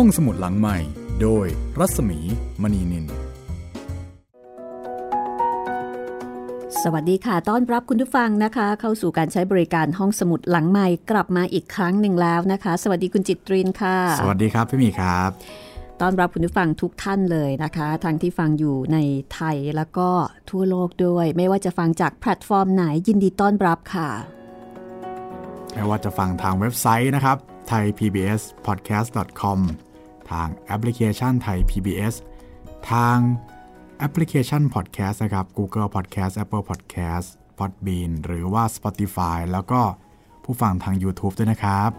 ห้องสมุดหลังใหม่ โดยรัศมีมณีนิน สวัสดีค่ะ ต้อนรับคุณผู้ฟังนะคะ เข้าสู่การใช้บริการห้องสมุดหลังใหม่กลับมาอีกครั้งหนึ่งแล้วนะคะ สวัสดีคุณจิตรินค่ะ สวัสดีครับพี่หมีครับ ต้อนรับคุณผู้ฟังทุกท่านเลยนะคะทั้งที่ฟังอยู่ในไทยแล้วก็ทั่วโลกด้วย ไม่ว่าจะฟังจากแพลตฟอร์มไหนยินดีต้อนรับค่ะ ไม่ว่าจะฟังทางเว็บไซต์นะครับ thaipbspodcast.com ทางแอปพลิเคชันไทย PBS ทางแอปพลิเคชัน Podcast นะครับ Google Podcast Apple Podcast Podbean หรือว่า Spotify แล้วก็ผู้ฟังทาง YouTube ด้วยนะครับ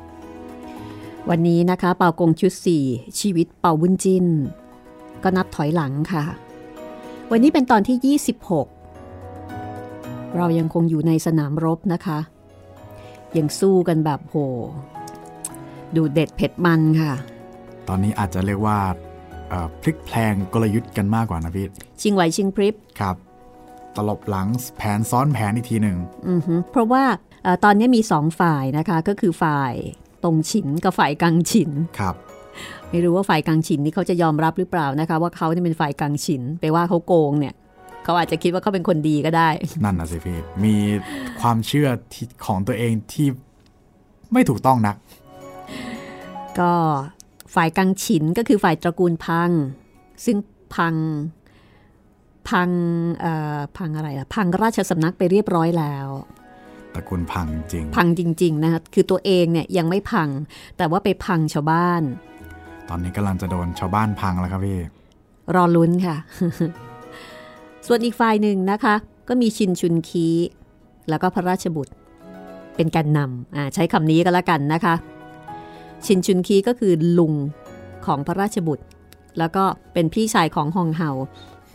วันนี้นะคะเป่ากงชุด 4 ชีวิตเป่าวุ้นจิน ก็นับถอยหลังค่ะ วันนี้เป็นตอนที่ 26 เรายังคงอยู่ในสนามรบนะคะ ยังสู้กันแบบโห ดูเด็ดเผ็ดมันค่ะ ตอนนี้อาจจะเรียกว่าเอ่อพลิกแพลงกลยุทธ์กันมากกว่านะพี่ชิงไหวชิงพริบครับ ตลบหลังแผนซ้อนแผนอีกทีหนึ่งอือฮึเพราะว่าเออตอนนี้มีสองฝ่ายนะคะก็คือฝ่ายตรงฉินกับฝ่ายกังฉินครับ ไม่รู้ว่าฝ่ายกังฉินนี่เขาจะยอมรับหรือเปล่านะคะ ว่าเขาเนี่ยเป็นฝ่ายกังฉิน ไปว่าเขาโกงเนี่ยเขาอาจจะคิดว่าเขาเป็นคนดีก็ได้ นั่นนะสิพี่มีความเชื่อที่ของตัวเองที่ไม่ถูกต้องนัก ก็ ฝ่ายกังฉินก็คือฝ่ายตระกูลพัง ซึ่งพังพังเอ่อพังอะไรล่ะพังราชสำนักไปเรียบร้อยแล้วตระกูลพังจริง พังจริงๆนะคะคือตัวเองเนี่ยยังไม่พัง แต่ว่าไปพังชาวบ้าน ตอนนี้กำลังจะโดนชาวบ้านพังแล้วครับพี่รอลุ้นค่ะ ส่วนอีกฝ่ายหนึ่งนะคะ ก็มีชินชุนคีแล้วก็พระราชบุตร เป็นแการนำอ่าใช้คำนี้ก็แล้วกันนะคะ ชินชุนคีก็คือลุงของพระราชบุตร แล้วก็เป็นพี่ชายของฮองเฮา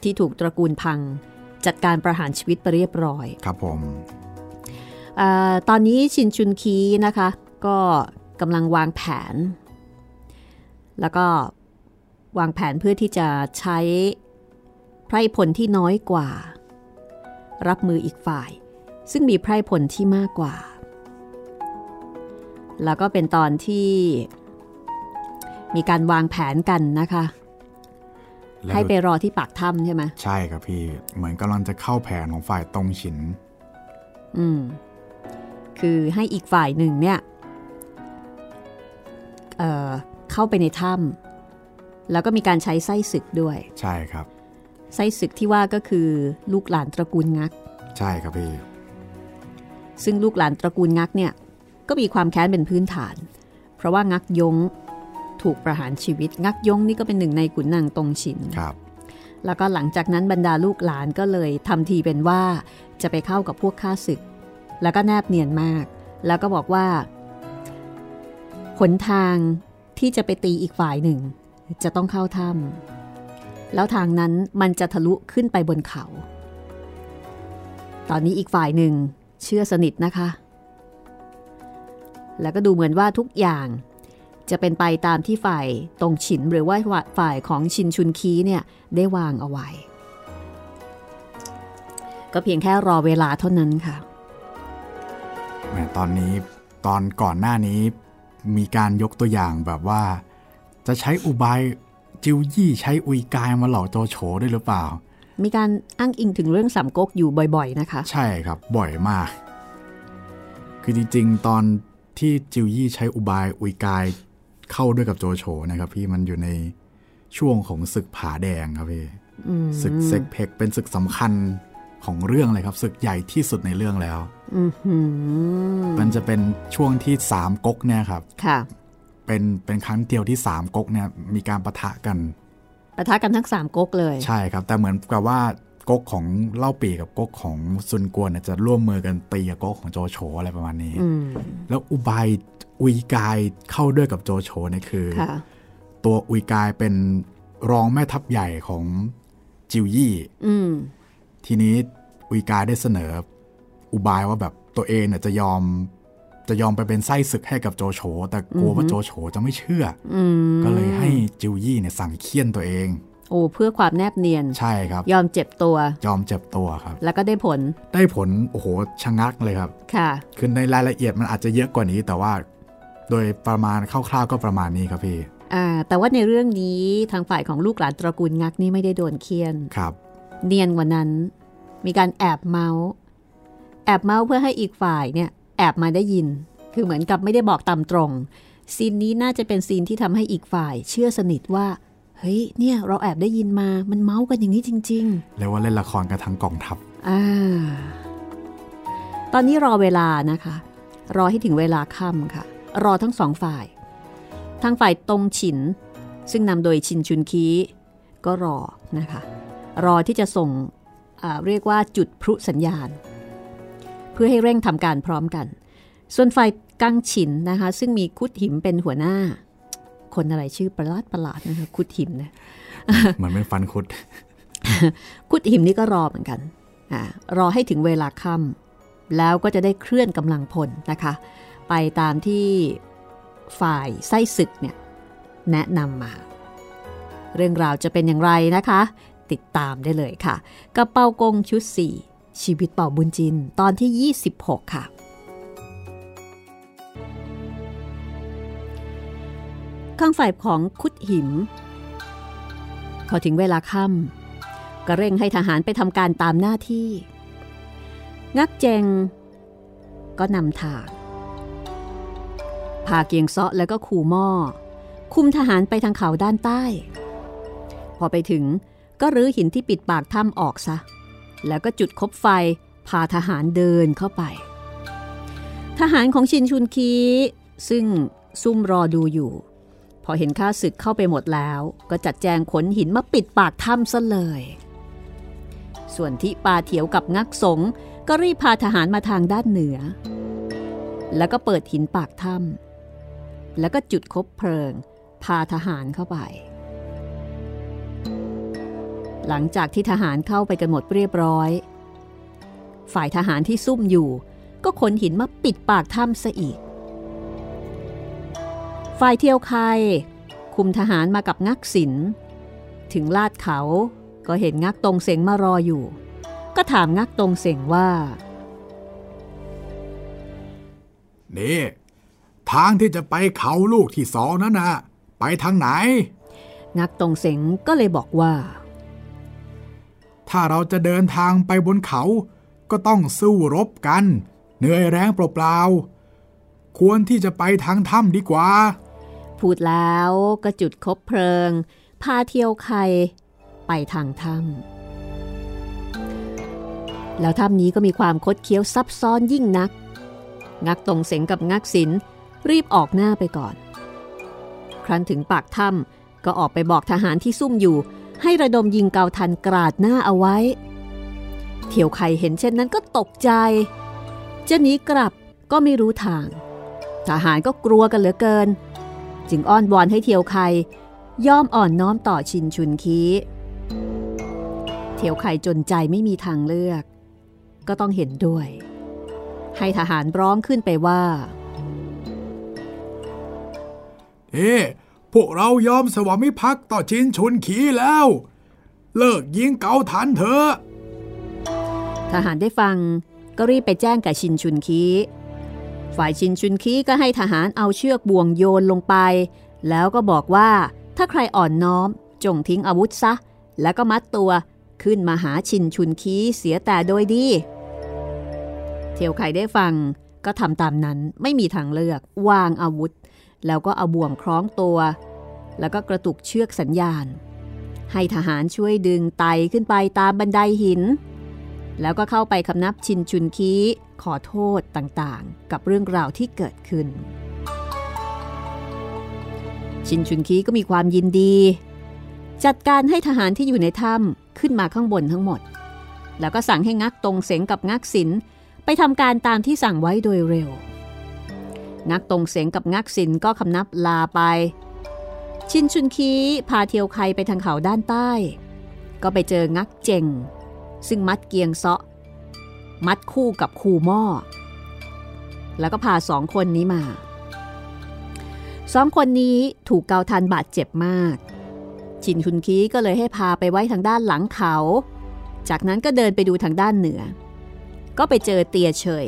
ที่ถูกตระกูลพัง จัดการประหารชีวิตไปเรียบร้อย ครับผมอาตอนนี้ชินชุนคีนะคะ ก็กำลังวางแผน แล้วก็วางแผนเพื่อที่จะใช้ไพร่พลที่น้อยกว่า รับมืออีกฝ่าย ซึ่งมีไพร่พลที่มากกว่า แล้วก็เป็นตอนที่มีการวางแผนกันนะคะแล้วให้ไปรอที่ปากถ้ำใช่ไหมใช่ครับพี่ เหมือนกำลังจะเข้าแผนของฝ่ายตรงฉิน อืม คือให้อีกฝ่ายหนึ่งเนี่ยเอ่อเข้าไปในถ้ำแล้วก็มีการใช้ไส้ศึกด้วย ใช่ครับ ไส้ศึกที่ว่าก็คือลูกหลานตระกูลงัก ใช่ครับพี่ ซึ่งลูกหลานตระกูลงักเนี่ย ก็มีความแค้นเป็นพื้นฐาน เพราะว่างักยงถูกประหารชีวิต งักยงนี่ก็เป็นหนึ่งในขุนนางตรงฉินครับแล้วก็หลังจากนั้นบรรดาลูกหลานก็เลยทำทีเป็นว่าจะไปเข้ากับพวกข้าศึก แล้วก็แนบเนียนมาก แล้วก็บอกว่าหนทางที่จะไปตีอีกฝ่ายหนึ่ง จะต้องเข้าถ้ำแล้วทางนั้นมันจะทะลุขึ้นไปบนเขา ตอนนี้อีกฝ่ายหนึ่งเชื่อสนิทนะคะ แล้วก็ดูเหมือนว่าทุกอย่างจะเป็นไปตามที่ฝ่ายตรงฉินหรือว่าฝ่ายของชินชุนคีเนี่ยได้วางเอาไว้ ก็เพียงแค่รอเวลาเท่านั้นค่ะแหมตอนนี้ตอนก่อนหน้านี้มีการยกตัวอย่างแบบว่า จะใช้อุบายจิวยี่ใช้อุยกายมาหลอกโจโฉด้วยหรือเปล่า มีการอ้างอิงถึงเรื่องสามก๊กอยู่บ่อยๆนะคะ ใช่ครับบ่อยมาก คือจริงๆ ตอน ที่จิวยี่ใช้อุบายอุยกายเข้าด้วยกับโจโฉนะครับ พี่มันอยู่ในช่วงของศึกผาแดงครับพี่ศึกเซกเพกเป็นศึกสำคัญของเรื่องเลยครับศึกใหญ่ที่สุดในเรื่องแล้วอือหือมันจะเป็นช่วงที่สามก๊กเนี่ยครับ ค่ะ เป็นเป็นครั้งเดียวที่สามก๊กเนี่ยมีการประทะกันปะทะกันทั้งสามก๊กเลย ใช่ครับ แต่เหมือนกับว่า ก๊กของเล่าปีกับก๊กของซุนกวนเนี่ยจะร่วมมือกันตีกับก๊กของโจโฉอะไรประมาณนี้อืมแล้วอุบายอุยกายเข้าด้วยกับโจโฉเนี่ยคือค่ะตัวอุยกายเป็นรองแม่ทัพใหญ่ของจิวยี่อืมทีนี้อุยกายได้เสนอ อุบายว่าแบบตัวเองเนี่ยจะยอมจะยอมไปเป็นไส้ศึกให้กับโจโฉแต่กลัวว่าโจโฉจะไม่เชื่ออืมก็เลยให้จิวยี่เนี่ยสั่งเคี่ยนตัวเอง โอ้เพื่อความแนบเนียน ใช่ครับ ยอมเจ็บตัว ยอมเจ็บตัวครับ แล้วก็ได้ผล ได้ผลโอ้โหชะงักเลยครับ ค่ะ คือในรายละเอียดมันอาจจะเยอะกว่านี้ แต่ว่า โดยประมาณคร่าวๆก็ประมาณนี้ครับพี่อ่าแต่ว่าในเรื่องนี้ทางฝ่ายของลูกหลานตระกูลงักนี่ไม่ได้โดนเคียนครับ เนียนกว่านั้น มีการแอบเมาส์แอบเมาส์เพื่อให้อีกฝ่ายเนี่ย แอบมาได้ยิน คือเหมือนกับไม่ได้บอกตามตรง ซีนนี้น่าจะเป็นซีนที่ทำให้อีกฝ่าย เชื่อสนิทว่า เฮ้ยเนี่ยเราแอบได้ยินมามันเมาส์กันอย่างนี้จริงๆเรียกว่าเล่นละครกันทั้งกองทัพอ่าตอนนี้รอเวลานะคะ รอให้ถึงเวลาค่ำค่ะ รอทั้งสองฝ่ายทางฝ่ายตรงฉิน ซึ่งนำโดยชินชุนคีก็รอนะคะ รอที่จะส่งเรียกว่าจุดพลุสัญญาณ เพื่อให้เร่งทำการพร้อมกัน ส่วนฝ่ายกังฉินนะคะ ซึ่งมีคุดหิมเป็นหัวหน้า คนอะไรชื่อประหลาดประหลาดนะคะคุดหิมนะเหมือนเป็นฟันคุด คุดหิมนี่ก็รอเหมือนกันอรอให้ถึงเวลาค่ำแล้วก็จะได้เคลื่อนกำลังพลนะคะ ไปตามที่ฝ่ายไส้ศึกเนี่ยแนะนำมา เรื่องราวจะเป็นอย่างไรนะคะ ติดตามได้เลยค่ะกับเปากงชุด 4 ชีวิตเป่าบุญจินตอนที่ 26 ค่ะ ข้างฝ่ายของคุดหิมพอถึงเวลาค่ำก็เร่งให้ทหารไปทำการตามหน้าที่ งักเจงก็นำทางพาเกียงเซาะแล้วก็ขู่หม้อ คุมทหารไปทางเขาด้านใต้ พอไปถึงก็รื้อหินที่ปิดปากถ้ำออกซะ แล้วก็จุดคบไฟพาทหารเดินเข้าไป ทหารของชินชุนคีซึ่งซุ่มรอดูอยู่ อเห็นข้าศึกเข้าไปหมดแล้ว ก็จัดแจงขนหินมาปิดปากถ้ำซะเลย ส่วนที่ปาเถียวกับงักสงก็รีบพาทหารมาทางด้านเหนือ แล้วก็เปิดหินปากถ้ำแล้วก็จุดคบเพลิง พาทหารเข้าไป หลังจากที่ทหารเข้าไปกันหมดเรียบร้อย ฝ่ายทหารที่ซุ่มอยู่ ก็ขนหินมาปิดปากถ้ำซะอีก ฝ่ายเที่ยวใครคุมทหารมากับงักศิลถึงลาดเขาก็เห็นงักตรงเสงมารออยู่ ก็ถามงักตรงเสงว่า นี่ ทางที่จะไปเขาลูกที่สองนั่นนะไปทางไหน งักตรงเสงก็เลยบอกว่า ถ้าเราจะเดินทางไปบนเขา ก็ต้องสู้รบกัน เหนื่อยแรงเปล่าๆควรที่จะไปทางถ้ำดีกว่า พูดแล้วก็จุดคบเพลิง พาเที่ยวใครไปทางถ้ำแล้วถ้ำนี้ก็มีความคดเคี้ยวซับซ้อนยิ่งนัก งักตรงเสงกับงักศิลรีบออกหน้าไปก่อน ครั้นถึงปากถ้ำก็ออกไปบอกทหารที่ซุ่มอยู่ ให้ระดมยิงเกาทันกราดหน้าเอาไว้ เที่ยวไข่เห็นเช่นนั้นก็ตกใจ จะหนีกลับก็ไม่รู้ทาง ทหารก็กลัวกันเหลือเกิน จึงอ้อนวอนให้เที่ยวไข่ย่อมอ่อนน้อมต่อชินชุนคี เที่ยวไข่จนใจไม่มีทางเลือก ก็ต้องเห็นด้วย ให้ทหารร้องขึ้นไปว่า เอ๊พวกเรายอมสวามิภักดิ์ต่อชินชุนขีแล้ว เลิกยิงเกาทันเถอะ ทหารได้ฟังก็รีบไปแจ้งกับชินชุนคี ฝ่ายชินชุนคีก็ให้ทหารเอาเชือกบ่วงโยนลงไป แล้วก็บอกว่าถ้าใครอ่อนน้อมจงทิ้งอาวุธซะ แล้วก็มัดตัวขึ้นมาหาชินชุนคีเสียแต่โดยดี เทียวไข่ได้ฟังก็ทำตามนั้นไม่มีทางเลือกวางอาวุธ แล้วก็เอาบ่วงคล้องตัว แล้วก็กระตุกเชือกสัญญาณ ให้ทหารช่วยดึงไตขึ้นไปตามบันไดหิน แล้วก็เข้าไปคำนับชินชุนคีขอโทษต่างๆ กับเรื่องราวที่เกิดขึ้น ชินชุนคีก็มีความยินดี จัดการให้ทหารที่อยู่ในถ้ำขึ้นมาข้างบนทั้งหมด แล้วก็สั่งให้งักตรงเสงกับงักศิลไปทำการตามที่สั่งไว้โดยเร็ว งักตรงเสงกับงักศิลก็คำนับลาไป ชินชุนคีพาเทียวไคไปทางเขาด้านใต้ ก็ไปเจองักเจง ซึ่งมัดเกียงเซาะ มัดคู่กับคูหม้อ แล้วก็พาสองคนนี้มา สองคนนี้ถูกเกาทันบาดเจ็บมาก ชินคุนคีก็เลยให้พาไปไว้ทางด้านหลังเขา จากนั้นก็เดินไปดูทางด้านเหนือ ก็ไปเจอเตียเฉย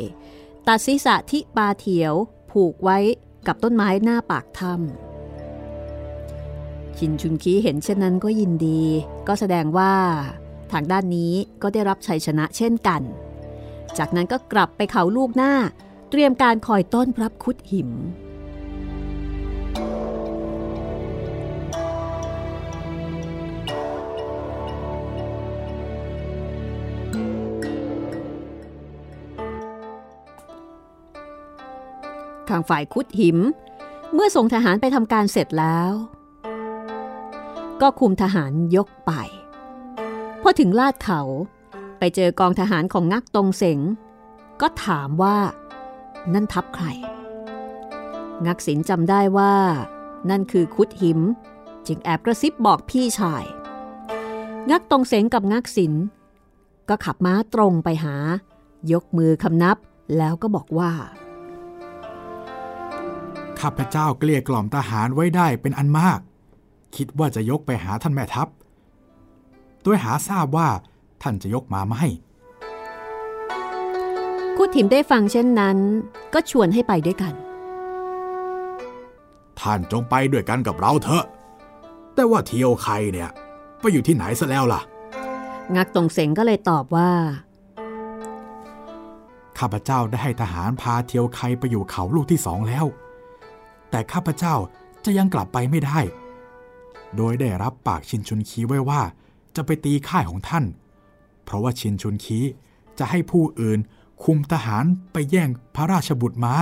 ตัดศีรษะที่ปาเถียวผูกไว้กับต้นไม้หน้าปากถ้ำชินชุนคีเห็นเช่นนั้นก็ยินดี ก็แสดงว่า ทางด้านนี้ก็ได้รับชัยชนะเช่นกัน จากนั้นก็กลับไปเขาลูกหน้า เตรียมการคอยต้อนรับคุดหิมข้างฝ่ายคุดหิม เมื่อส่งทหารไปทำการเสร็จแล้ว ก็คุมทหารยกไป พอถึงลาดเขา ไปเจอกองทหารของงักตรงเสงก็ถามว่านั่นทัพใคร งักศินจำได้ว่า นั่นคือคุดหิม จึงแอบกระซิบบอกพี่ชาย งักตรงเสงกับงักศินก็ขับม้าตรงไปหา ยกมือคำนับแล้วก็บอกว่า ข้าพเจ้าเกลี้ยกล่อมทหารไว้ได้เป็นอันมาก คิดว่าจะยกไปหาท่านแม่ทัพ โดยหาทราบว่าท่านจะยกมาไม่คุดถิมได้ฟังเช่นนั้น ก็ชวนให้ไปด้วยกัน ท่านจงไปด้วยกันกับเราเถอะ แต่ว่าเที่ยวใครเนี่ย ไปอยู่ที่ไหนซะแล้วล่ะ งักตรงเสงก็เลยตอบว่า ข้าพเจ้าได้ให้ทหารพาเที่ยวใครไปอยู่เขาลูกที่สองแล้ว แต่ข้าพเจ้าจะยังกลับไปไม่ได้ โดยได้รับปากชินชุนคีไว้ว่า จะไปตีค่ายของท่าน เพราะว่าเชินชุนคีจะให้ผู้อื่นคุมทหารไปแย่งพระราชบุตรมา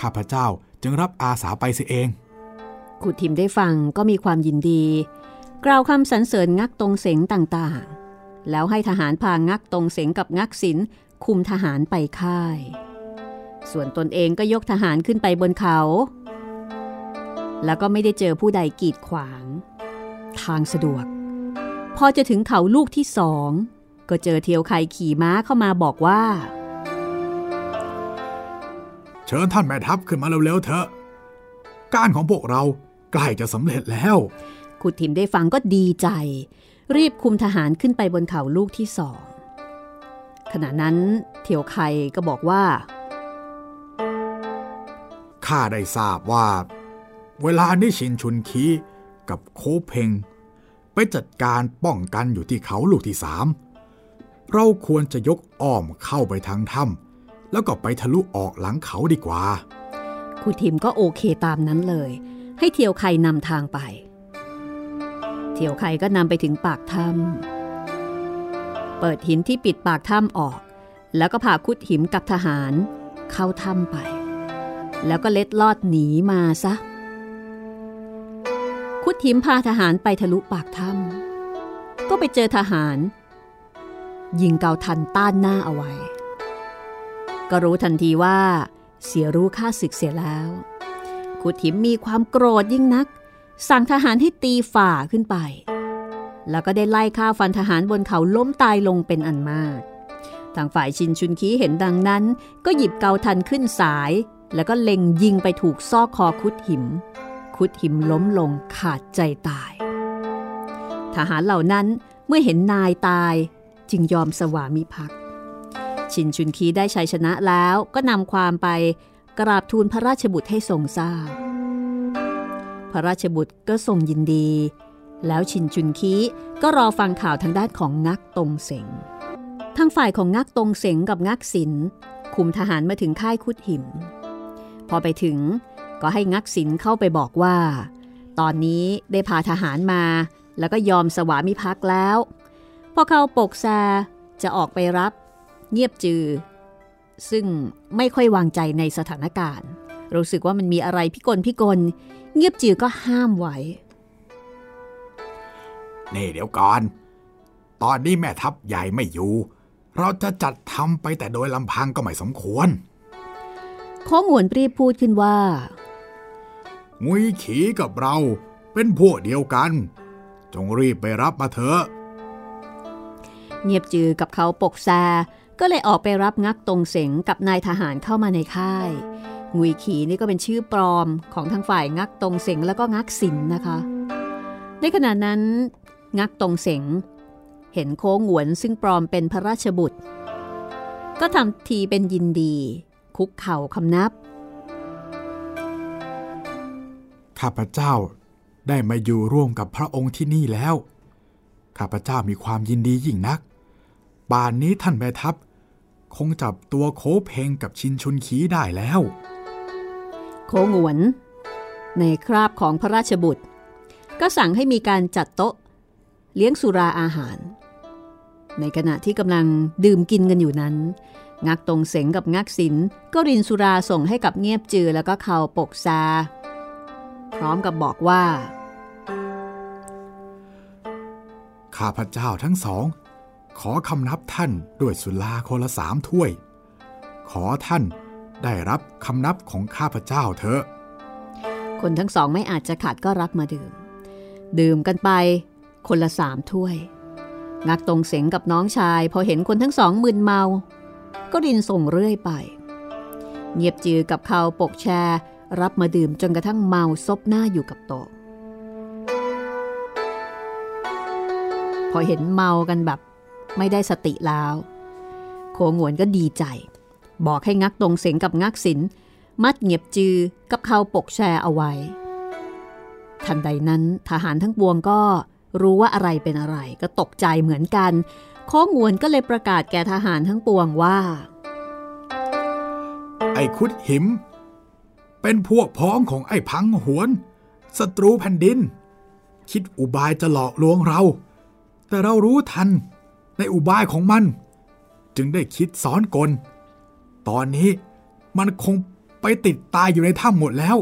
ข้าพเจ้าจึงรับอาสาไปเสียเองขุดทิมได้ฟังก็มีความยินดี กล่าวคำสรรเสริญงักตรงเสงต่างๆ แล้วให้ทหารพางักตรงเสงกับงักศิลคุมทหารไปค่าย ส่วนตนเองก็ยกทหารขึ้นไปบนเขา แล้วก็ไม่ได้เจอผู้ใดกีดขวาง ทางสะดวก พอจะถึงเขาลูกที่สอง ก็เจอเทียวไข่ขี่ม้าเข้ามาบอกว่า เชิญท่านแม่ทัพขึ้นมาเร็วๆเถอะ การของพวกเราใกล้จะสำเร็จแล้ว ขุดถิมได้ฟังก็ดีใจ รีบคุมทหารขึ้นไปบนเขาลูกที่สอง ขณะนั้นเทียวไข่ก็บอกว่าข้าได้ทราบว่า เวลานี้ชินชุนคีกับโคเพง ไปจัดการป้องกันอยู่ที่เขาลูกที่สามเราควรจะยกอ้อมเข้าไปทางถ้ำแล้วก็ไปทะลุออกหลังเขาดีกว่าขุดถิมก็โอเคตามนั้นเลย ให้เทียวไข่นำทางไป เทียวไข่ก็นำไปถึงปากถ้ำเปิดหินที่ปิดปากถ้ำออก แล้วก็พาคุดหิมกับทหาร เข้าถ้ำไป แล้วก็เล็ดลอดหนีมาซะ คุดหิมพาทหารไปทะลุปากถ้ำก็ไปเจอทหาร ยิงเกาทันต้านหน้าเอาไว้ ก็รู้ทันทีว่า เสียรู้ค่าศึกเสียแล้วคุดหิมมีความโกรธยิ่งนัก สั่งทหารให้ตีฝ่าขึ้นไป แล้วก็ได้ไล่ฆ่าฟันทหารบนเขาล้มตายลงเป็นอันมาก ทางฝ่ายชินชุนคีเห็นดังนั้น ก็หยิบเกาทันขึ้นสาย แล้วก็เล็งยิงไปถูกซอกคอคุดหิม คุดหิมล้มลงขาดใจตาย ทหารเหล่านั้นเมื่อเห็นนายตายจึงยอมสวามิภักดิ์ชินชุนคีได้ชัยชนะแล้วก็นำความไปกราบทูลพระราชบุตรให้ทรงทราบ พระราชบุตรก็ทรงยินดี แล้วชินชุนคีก็รอฟังข่าวทางด้านของงักตรงเสงทางฝ่ายของงักตรงเสงกับงักศินคุมทหารมาถึงค่ายคุดหิม พอไปถึง ก็ให้งักศินเข้าไปบอกว่า ตอนนี้ได้พาทหารมา แล้วก็ยอมสวามิภักดิ์แล้ว พอเขาปกแซจะออกไปรับ เงียบจือ ซึ่งไม่ค่อยวางใจในสถานการณ์ รู้สึกว่ามันมีอะไรพิกลพิกล เงียบจือก็ห้ามไว้นี่เดี๋ยวก่อน ตอนนี้แม่ทัพใหญ่ไม่อยู่ เราจะจัดทำไปแต่โดยลำพังก็ไม่สมควรโค้งหวนรีบพูดขึ้นว่า งุยขีกับเราเป็นพวกเดียวกัน จงรีบไปรับมาเถอะ เงียบจือกับเขาปกแซก็เลยออกไปรับงักตรงเสงกับนายทหารเข้ามาในค่ายงุยขีนี่ก็เป็นชื่อปลอมของทั้งฝ่ายงักตรงเสงแล้วก็งักสินนะคะ ในขณะนั้น งักตรงเสงเห็นโค้งหวนซึ่งปลอมเป็นพระราชบุตร ก็ทำทีเป็นยินดี คุกเข่าคำนับ ข้าพเจ้าได้มาอยู่ร่วมกับพระองค์ที่นี่แล้ว ข้าพเจ้ามีความยินดียิ่งนัก ป่านนี้ท่านแม่ทัพ คงจับตัวโคเพงกับชินชุนขีได้แล้ว โคงวน ในคราบของพระราชบุตร ก็สั่งให้มีการจัดโต๊ะ เลี้ยงสุราอาหาร ในขณะที่กำลังดื่มกินกันอยู่นั้น งักตรงเสงกับงักศิลก็รินสุราส่งให้กับเงียบจือแล้วก็เขาปกซา พร้อมกับบอกว่า ข้าพเจ้าทั้งสอง ขอคำนับท่านด้วยสุราคนละสามถ้วย ขอท่านได้รับคำนับของข้าพเจ้าเถอะ คนทั้งสองไม่อาจจะขาดก็รับมาดื่ม ดื่มกันไป คนละสามถ้วย งักตรงเสงกับน้องชาย พอเห็นคนทั้งสองมึนเมา ก็รินส่งเรื่อยไป เงียบจือกับเขาปกแชร์ รับมาดื่มจนกระทั่งเมาซบหน้าอยู่กับโต๊ะพอเห็นเมากันแบบ ไม่ได้สติแล้ว โคงวนก็ดีใจ บอกให้งักตรงเสงกับงักศิลมัดเงียบจือกับเขาปกแชร์เอาไว้ ทันใดนั้นทหารทั้งปวงก็รู้ว่าอะไรเป็นอะไรก็ตกใจเหมือนกัน โค้งวนก็เลยประกาศแก่ทหารทั้งปวงว่า ไอ้คุดหิม เป็นพวกพ้องของไอ้พังหวนศัตรูแผ่นดิน คิดอุบายจะหลอกลวงเรา แต่เรารู้ทันในอุบายของมัน จึงได้คิดซ้อนกล ตอนนี้มันคงไปติดตายอยู่ในถ้ำหมดแล้ว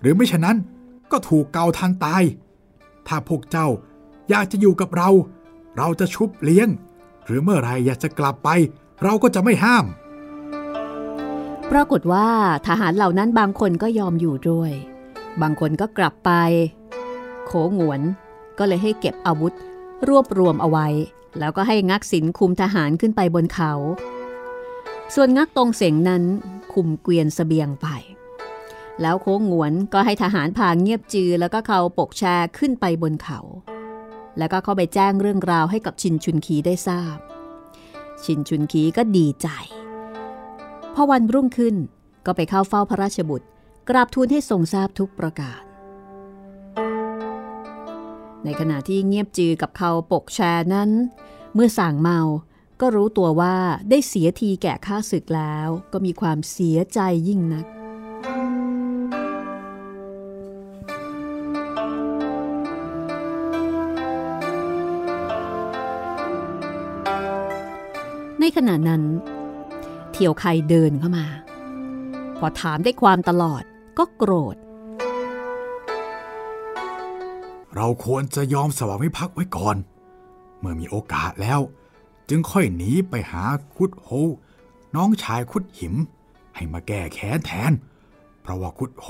หรือไม่ฉะนั้นก็ถูกเกาทางตาย ถ้าพวกเจ้าอยากจะอยู่กับเรา เราจะชุบเลี้ยง หรือเมื่อไรอยากจะกลับไป เราก็จะไม่ห้าม ปรากฏว่าทหารเหล่านั้นบางคนก็ยอมอยู่ด้วย บางคนก็กลับไป โขงวนก็เลยให้เก็บอาวุธ รวบรวมเอาไว้ แล้วก็ให้งักศิลคุมทหารขึ้นไปบนเขา ส่วนงักตรงเสงนั้นคุมเกวียนสเสบียงไป แล้วโค้งหวนก็ให้ทหารพาเงียบจือ แล้วก็เขาปกแชร์ขึ้นไปบนเขา แล้วก็เข้าไปแจ้งเรื่องราวให้กับชินชุนคีได้ทราบ ชินชุนคีก็ดีใจ พอวันรุ่งขึ้นก็ไปเข้าเฝ้าพระราชบุตร กราบทูลให้ทรงทราบทุกประการในขณะที่เงียบจือกับเขาปกแชร์นั้น เมื่อสั่งเมาก็รู้ตัวว่าได้เสียทีแก่ข้าศึกแล้วก็มีความเสียใจยิ่งนัก ในขณะนั้น เที่ยวไคเดินเข้ามา พอถามได้ความตลอดก็โกรธ เราควรจะยอมสวามิภักดิ์ไว้ก่อน เมื่อมีโอกาสแล้ว จึงค่อยหนีไปหาคุดโฮ น้องชายคุดหิม ให้มาแก้แค้นแทน เพราะว่าคุดโฮ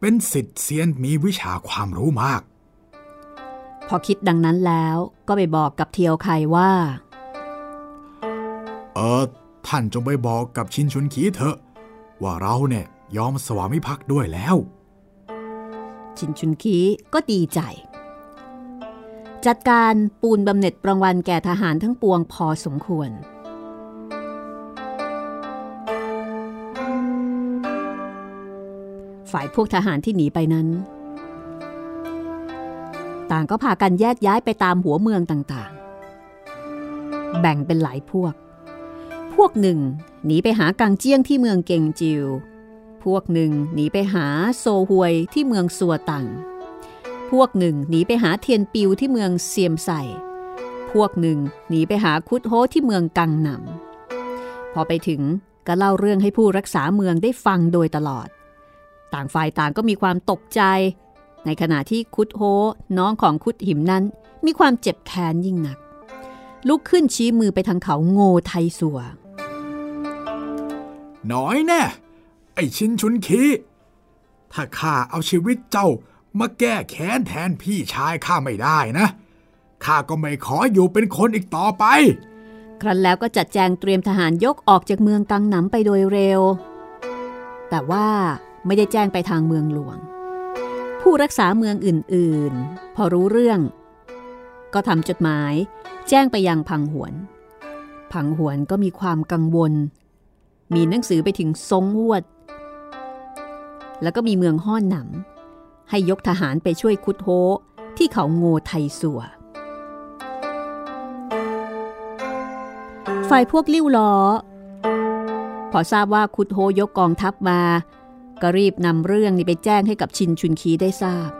เป็นสิทธิ์เซียนมีวิชาความรู้มาก พอคิดดังนั้นแล้วก็ไปบอกกับเทียวไคว่าเออ ท่านจงไปบอกกับชินชุนขีเถอะ ว่าเราเนี่ยยอมสวามิภักดิ์ด้วยแล้ว ชินชุนคีก็ดีใจ จัดการปูนบำเหน็จรางวัลแก่ทหารทั้งปวงพอสมควร ฝ่ายพวกทหารที่หนีไปนั้น ต่างก็พากันแยกย้ายไปตามหัวเมืองต่างๆ แบ่งเป็นหลายพวก พวกหนึ่งหนีไปหากังเจี้ยงที่เมืองเกงจิว พวกหนึ่งหนีไปหาโซฮวยที่เมืองสัวตังพวกหนึ่งหนีไปหาเทียนปิวที่เมืองเซียมไซพวกหนึ่งหนีไปหาคุดโฮที่เมืองกังหนำพอไปถึงก็เล่าเรื่องให้ผู้รักษาเมืองได้ฟังโดยตลอด ต่างฝ่ายต่างก็มีความตกใจ ในขณะที่คุดโฮน้องของคุดหิมนั้น มีความเจ็บแค้นยิ่งนัก ลุกขึ้นชี้มือไปทางเขาโง่ไทสัว น้อยแน่ ไอชินชุนขีถ้าข้าเอาชีวิตเจ้ามาแก้แค้นแทนพี่ชายข้าไม่ได้นะข้าก็ไม่ขออยู่เป็นคนอีกต่อไป ครั้นแล้วก็จัดแจงเตรียมทหารยกออกจากเมืองกังหนำไปโดยเร็ว แต่ว่าไม่ได้แจ้งไปทางเมืองหลวง ผู้รักษาเมืองอื่นๆ พอรู้เรื่อง ก็ทำจดหมาย แจ้งไปยังพังหวน พังหวนก็มีความกังวล มีหนังสือไปถึงซงวด แล้วก็มีเมืองห้อนหนำให้ยกทหารไปช่วยคุดโฮที่เขาโงไทสัว ฝ่ายพวกลิ้วล้อ พอทราบว่าคุดโฮยกกองทัพมา ก็รีบนำเรื่องนี้ไปแจ้งให้กับชินชุนคีได้ทราบ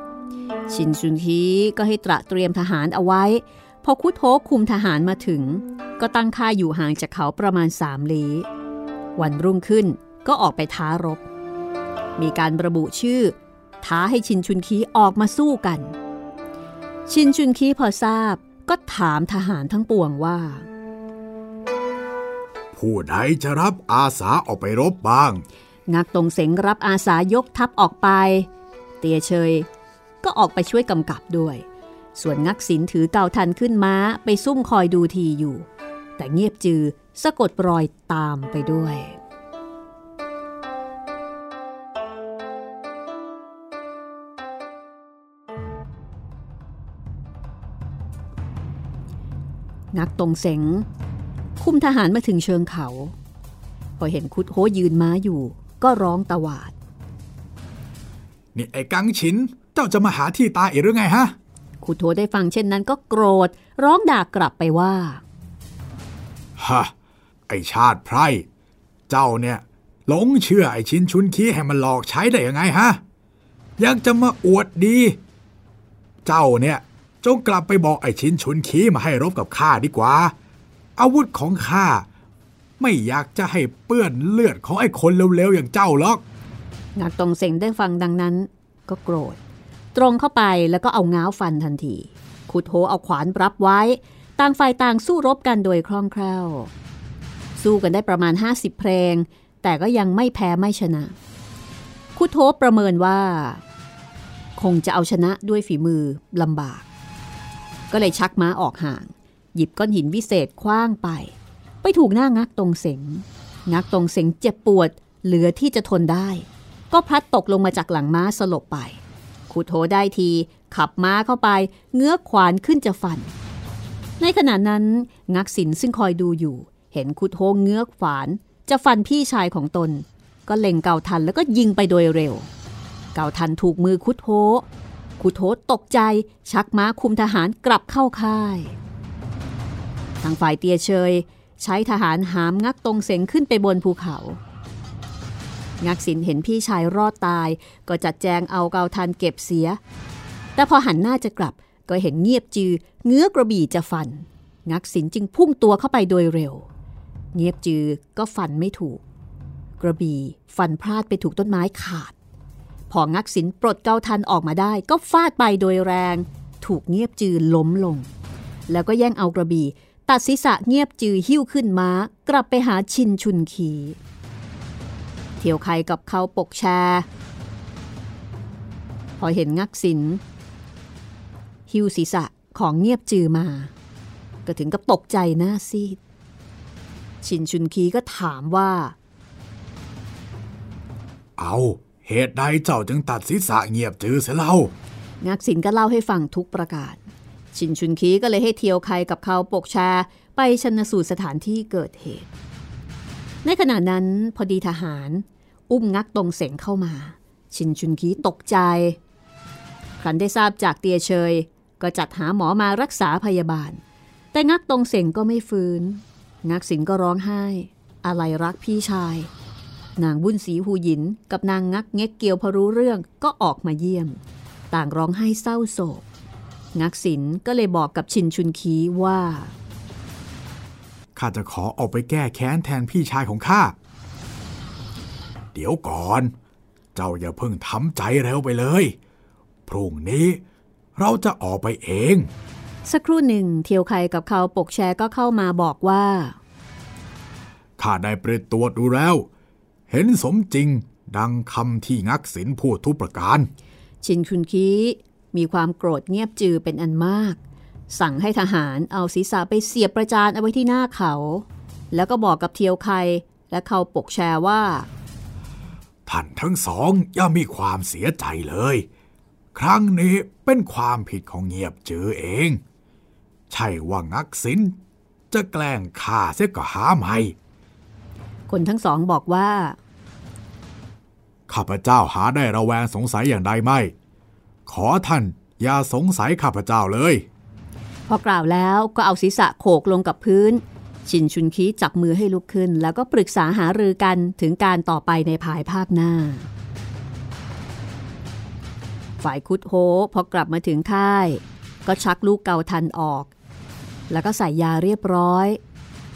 ชินชุนคีก็ให้ตระเตรียมทหารเอาไว้ พอคุดโฮคุมทหารมาถึง ก็ตั้งค่าอยู่ห่างจากเขาประมาณสามลี้ วันรุ่งขึ้นก็ออกไปท้ารบ มีการระบุชื่อ ท้าให้ชินชุนคีออกมาสู้กัน ชินชุนคีพอทราบก็ถามทหารทั้งปวงว่า ผู้ใดจะรับอาสาออกไปรบบ้าง งักตรงเสงรับอาสายกทัพออกไป เตียเชย ก็ออกไปช่วยกำกับด้วย ส่วนงักศิลถือเกาทันขึ้นม้าไปซุ่มคอยดูทีอยู่ แต่เงียบจือ สะกดรอยตามไปด้วย นักตรงเสงคุมทหารมาถึงเชิงเขา พอเห็นคุดโฮยืนม้าอยู่ ก็ร้องตะหวาด นี่ไอ้กังฉิน เจ้าจะมาหาที่ตายอีกหรือไงฮะ คุดโฮได้ฟังเช่นนั้นก็โกรธ ร้องด่ากลับไปว่าฮะ ไอชาติไพร่ เจ้าเนี่ยหลงเชื่อไอชินชุนคีให้มันหลอกใช้ได้ยังไงฮะ ยังจะมาอวดดี เจ้าเนี่ยจงกลับไปบอกไอชินชุนคีมาให้รบกับข้าดีกว่า อาวุธของข้าไม่อยากจะให้เปื้อนเลือดของไอ้คนเร็วๆอย่างเจ้าหรอก นักตรงเสงได้ฟังดังนั้นก็โกรธ ตรงเข้าไปแล้วก็เอาง้าวฟันทันทีคุดโฮเอาขวานรับไว้ ต่างฝ่ายต่างสู้รบกันโดยคล่องแคล่ว สู้กันได้ประมาณ 50 เพลง แต่ก็ยังไม่แพ้ไม่ชนะ คุโฮประเมินว่า คงจะเอาชนะด้วยฝีมือลำบาก ก็เลยชักม้าออกห่าง หยิบก้อนหินวิเศษคว้างไป ไปถูกหน้างักตรงเสงงักตรงเสงเจ็บปวด เหลือที่จะทนได้ ก็พลัดตกลงมาจากหลังม้าสลบไปคุโทได้ทีขับม้าเข้าไป เงื้อขวานขึ้นจะฟัน ในขณะนั้นงักสินซึ่งคอยดูอยู่ เห็นคุดโทเงื้อขวาน จะฟันพี่ชายของตน ก็เล็งเกาทันแล้วก็ยิงไปโดยเร็ว เกาทันถูกมือคุดโทคุดโทตกใจชักม้าคุมทหารกลับเข้าค่าย ทางฝ่ายเตียเชย ใช้ทหารหามงักตรงเสงขึ้นไปบนภูเขา งักสินเห็นพี่ชายรอดตาย ก็จัดแจงเอาเกาทันเก็บเสีย แต่พอหันหน้าจะกลับก็เห็นเงียบจือเงื้อกระบี่จะฟัน งักสินจึงพุ่งตัวเข้าไปโดยเร็ว เงียบจือก็ฟันไม่ถูก กระบี่ฟันพลาดไปถูกต้นไม้ขาด พองักสินปลดเกาทันออกมาได้ ก็ฟาดไปโดยแรง ถูกเงียบจือล้มลง แล้วก็แย่งเอากระบี่ตัดศีรษะเงียบจือหิ้วขึ้นม้า กลับไปหาชินชุนขีเที่ยวใครกับเขาปกแชร์พอเห็นงักสินหิ้วศีรษะของเงียบจือมา ก็ถึงกับตกใจหน้าซีด ชินชุนคีก็ถามว่า เอาเหตุใดเจ้าจึงตัดศีรษะเงียบจือเสียเล่า งักสินก็เล่าให้ฟังทุกประการ ชินชุนคีก็เลยให้เทียวใครกับเขาปกแชร์ไปชนสูตรสถานที่เกิดเหตุ ในขณะนั้นพอดีทหาร อุ้มงักตรงเสงเข้ามา ชินชุนคีตกใจ ครั้นได้ทราบจากเตียเชย ก็จัดหาหมอมารักษาพยาบาล แต่งักตรงเสงก็ไม่ฟื้น งักสินก็ร้องไห้ อะไรรักพี่ชาย นางบุญศรีหูหยินกับนางงักเง็กเกียวพอรู้เรื่องก็ออกมาเยี่ยม ต่างร้องไห้เศร้าโศกงักสินก็เลยบอกกับชินชุนคีว่าข้าจะขอออกไปแก้แค้นแทนพี่ชายของข้า เดี๋ยวก่อน เจ้าอย่าเพิ่งทำใจเร็วไปเลย พรุ่งนี้เราจะออกไปเอง สักครู่หนึ่งเทียวไคกับเขาปกแชร์ก็เข้ามาบอกว่า ข้าได้เปรตตัวจดูแล้ว เห็นสมจริงดังคำที่งักศิลพูดทุกประการ ชินชุนคีมีความโกรธเงียบจือเป็นอันมาก สั่งให้ทหารเอาศีรษะไปเสียบประจานเอาไว้ที่หน้าเขา แล้วก็บอกกับเทียวไคและเขาปกแชร์ว่า ท่านทั้งสองอย่ามีความเสียใจเลย ครั้งนี้เป็นความผิดของเงียบจือเอง ใช่ว่างักศิลจะแกล้งฆ่าเสียก็หาไม่คนทั้งสองบอกว่า ข้าพเจ้าหาได้ระแวงสงสัยอย่างใดไม่ ขอท่านอย่าสงสัยข้าพเจ้าเลย พอกล่าวแล้วก็เอาศีรษะโขกลงกับพื้น ชินชุนคีจับมือให้ลุกขึ้น แล้วก็ปรึกษาหารือกันถึงการต่อไปในภายภาคหน้า ฝ่ายคุดโฮพอกลับมาถึงค่าย ก็ชักลูกเกาทันออก แล้วก็ใส่ยาเรียบร้อย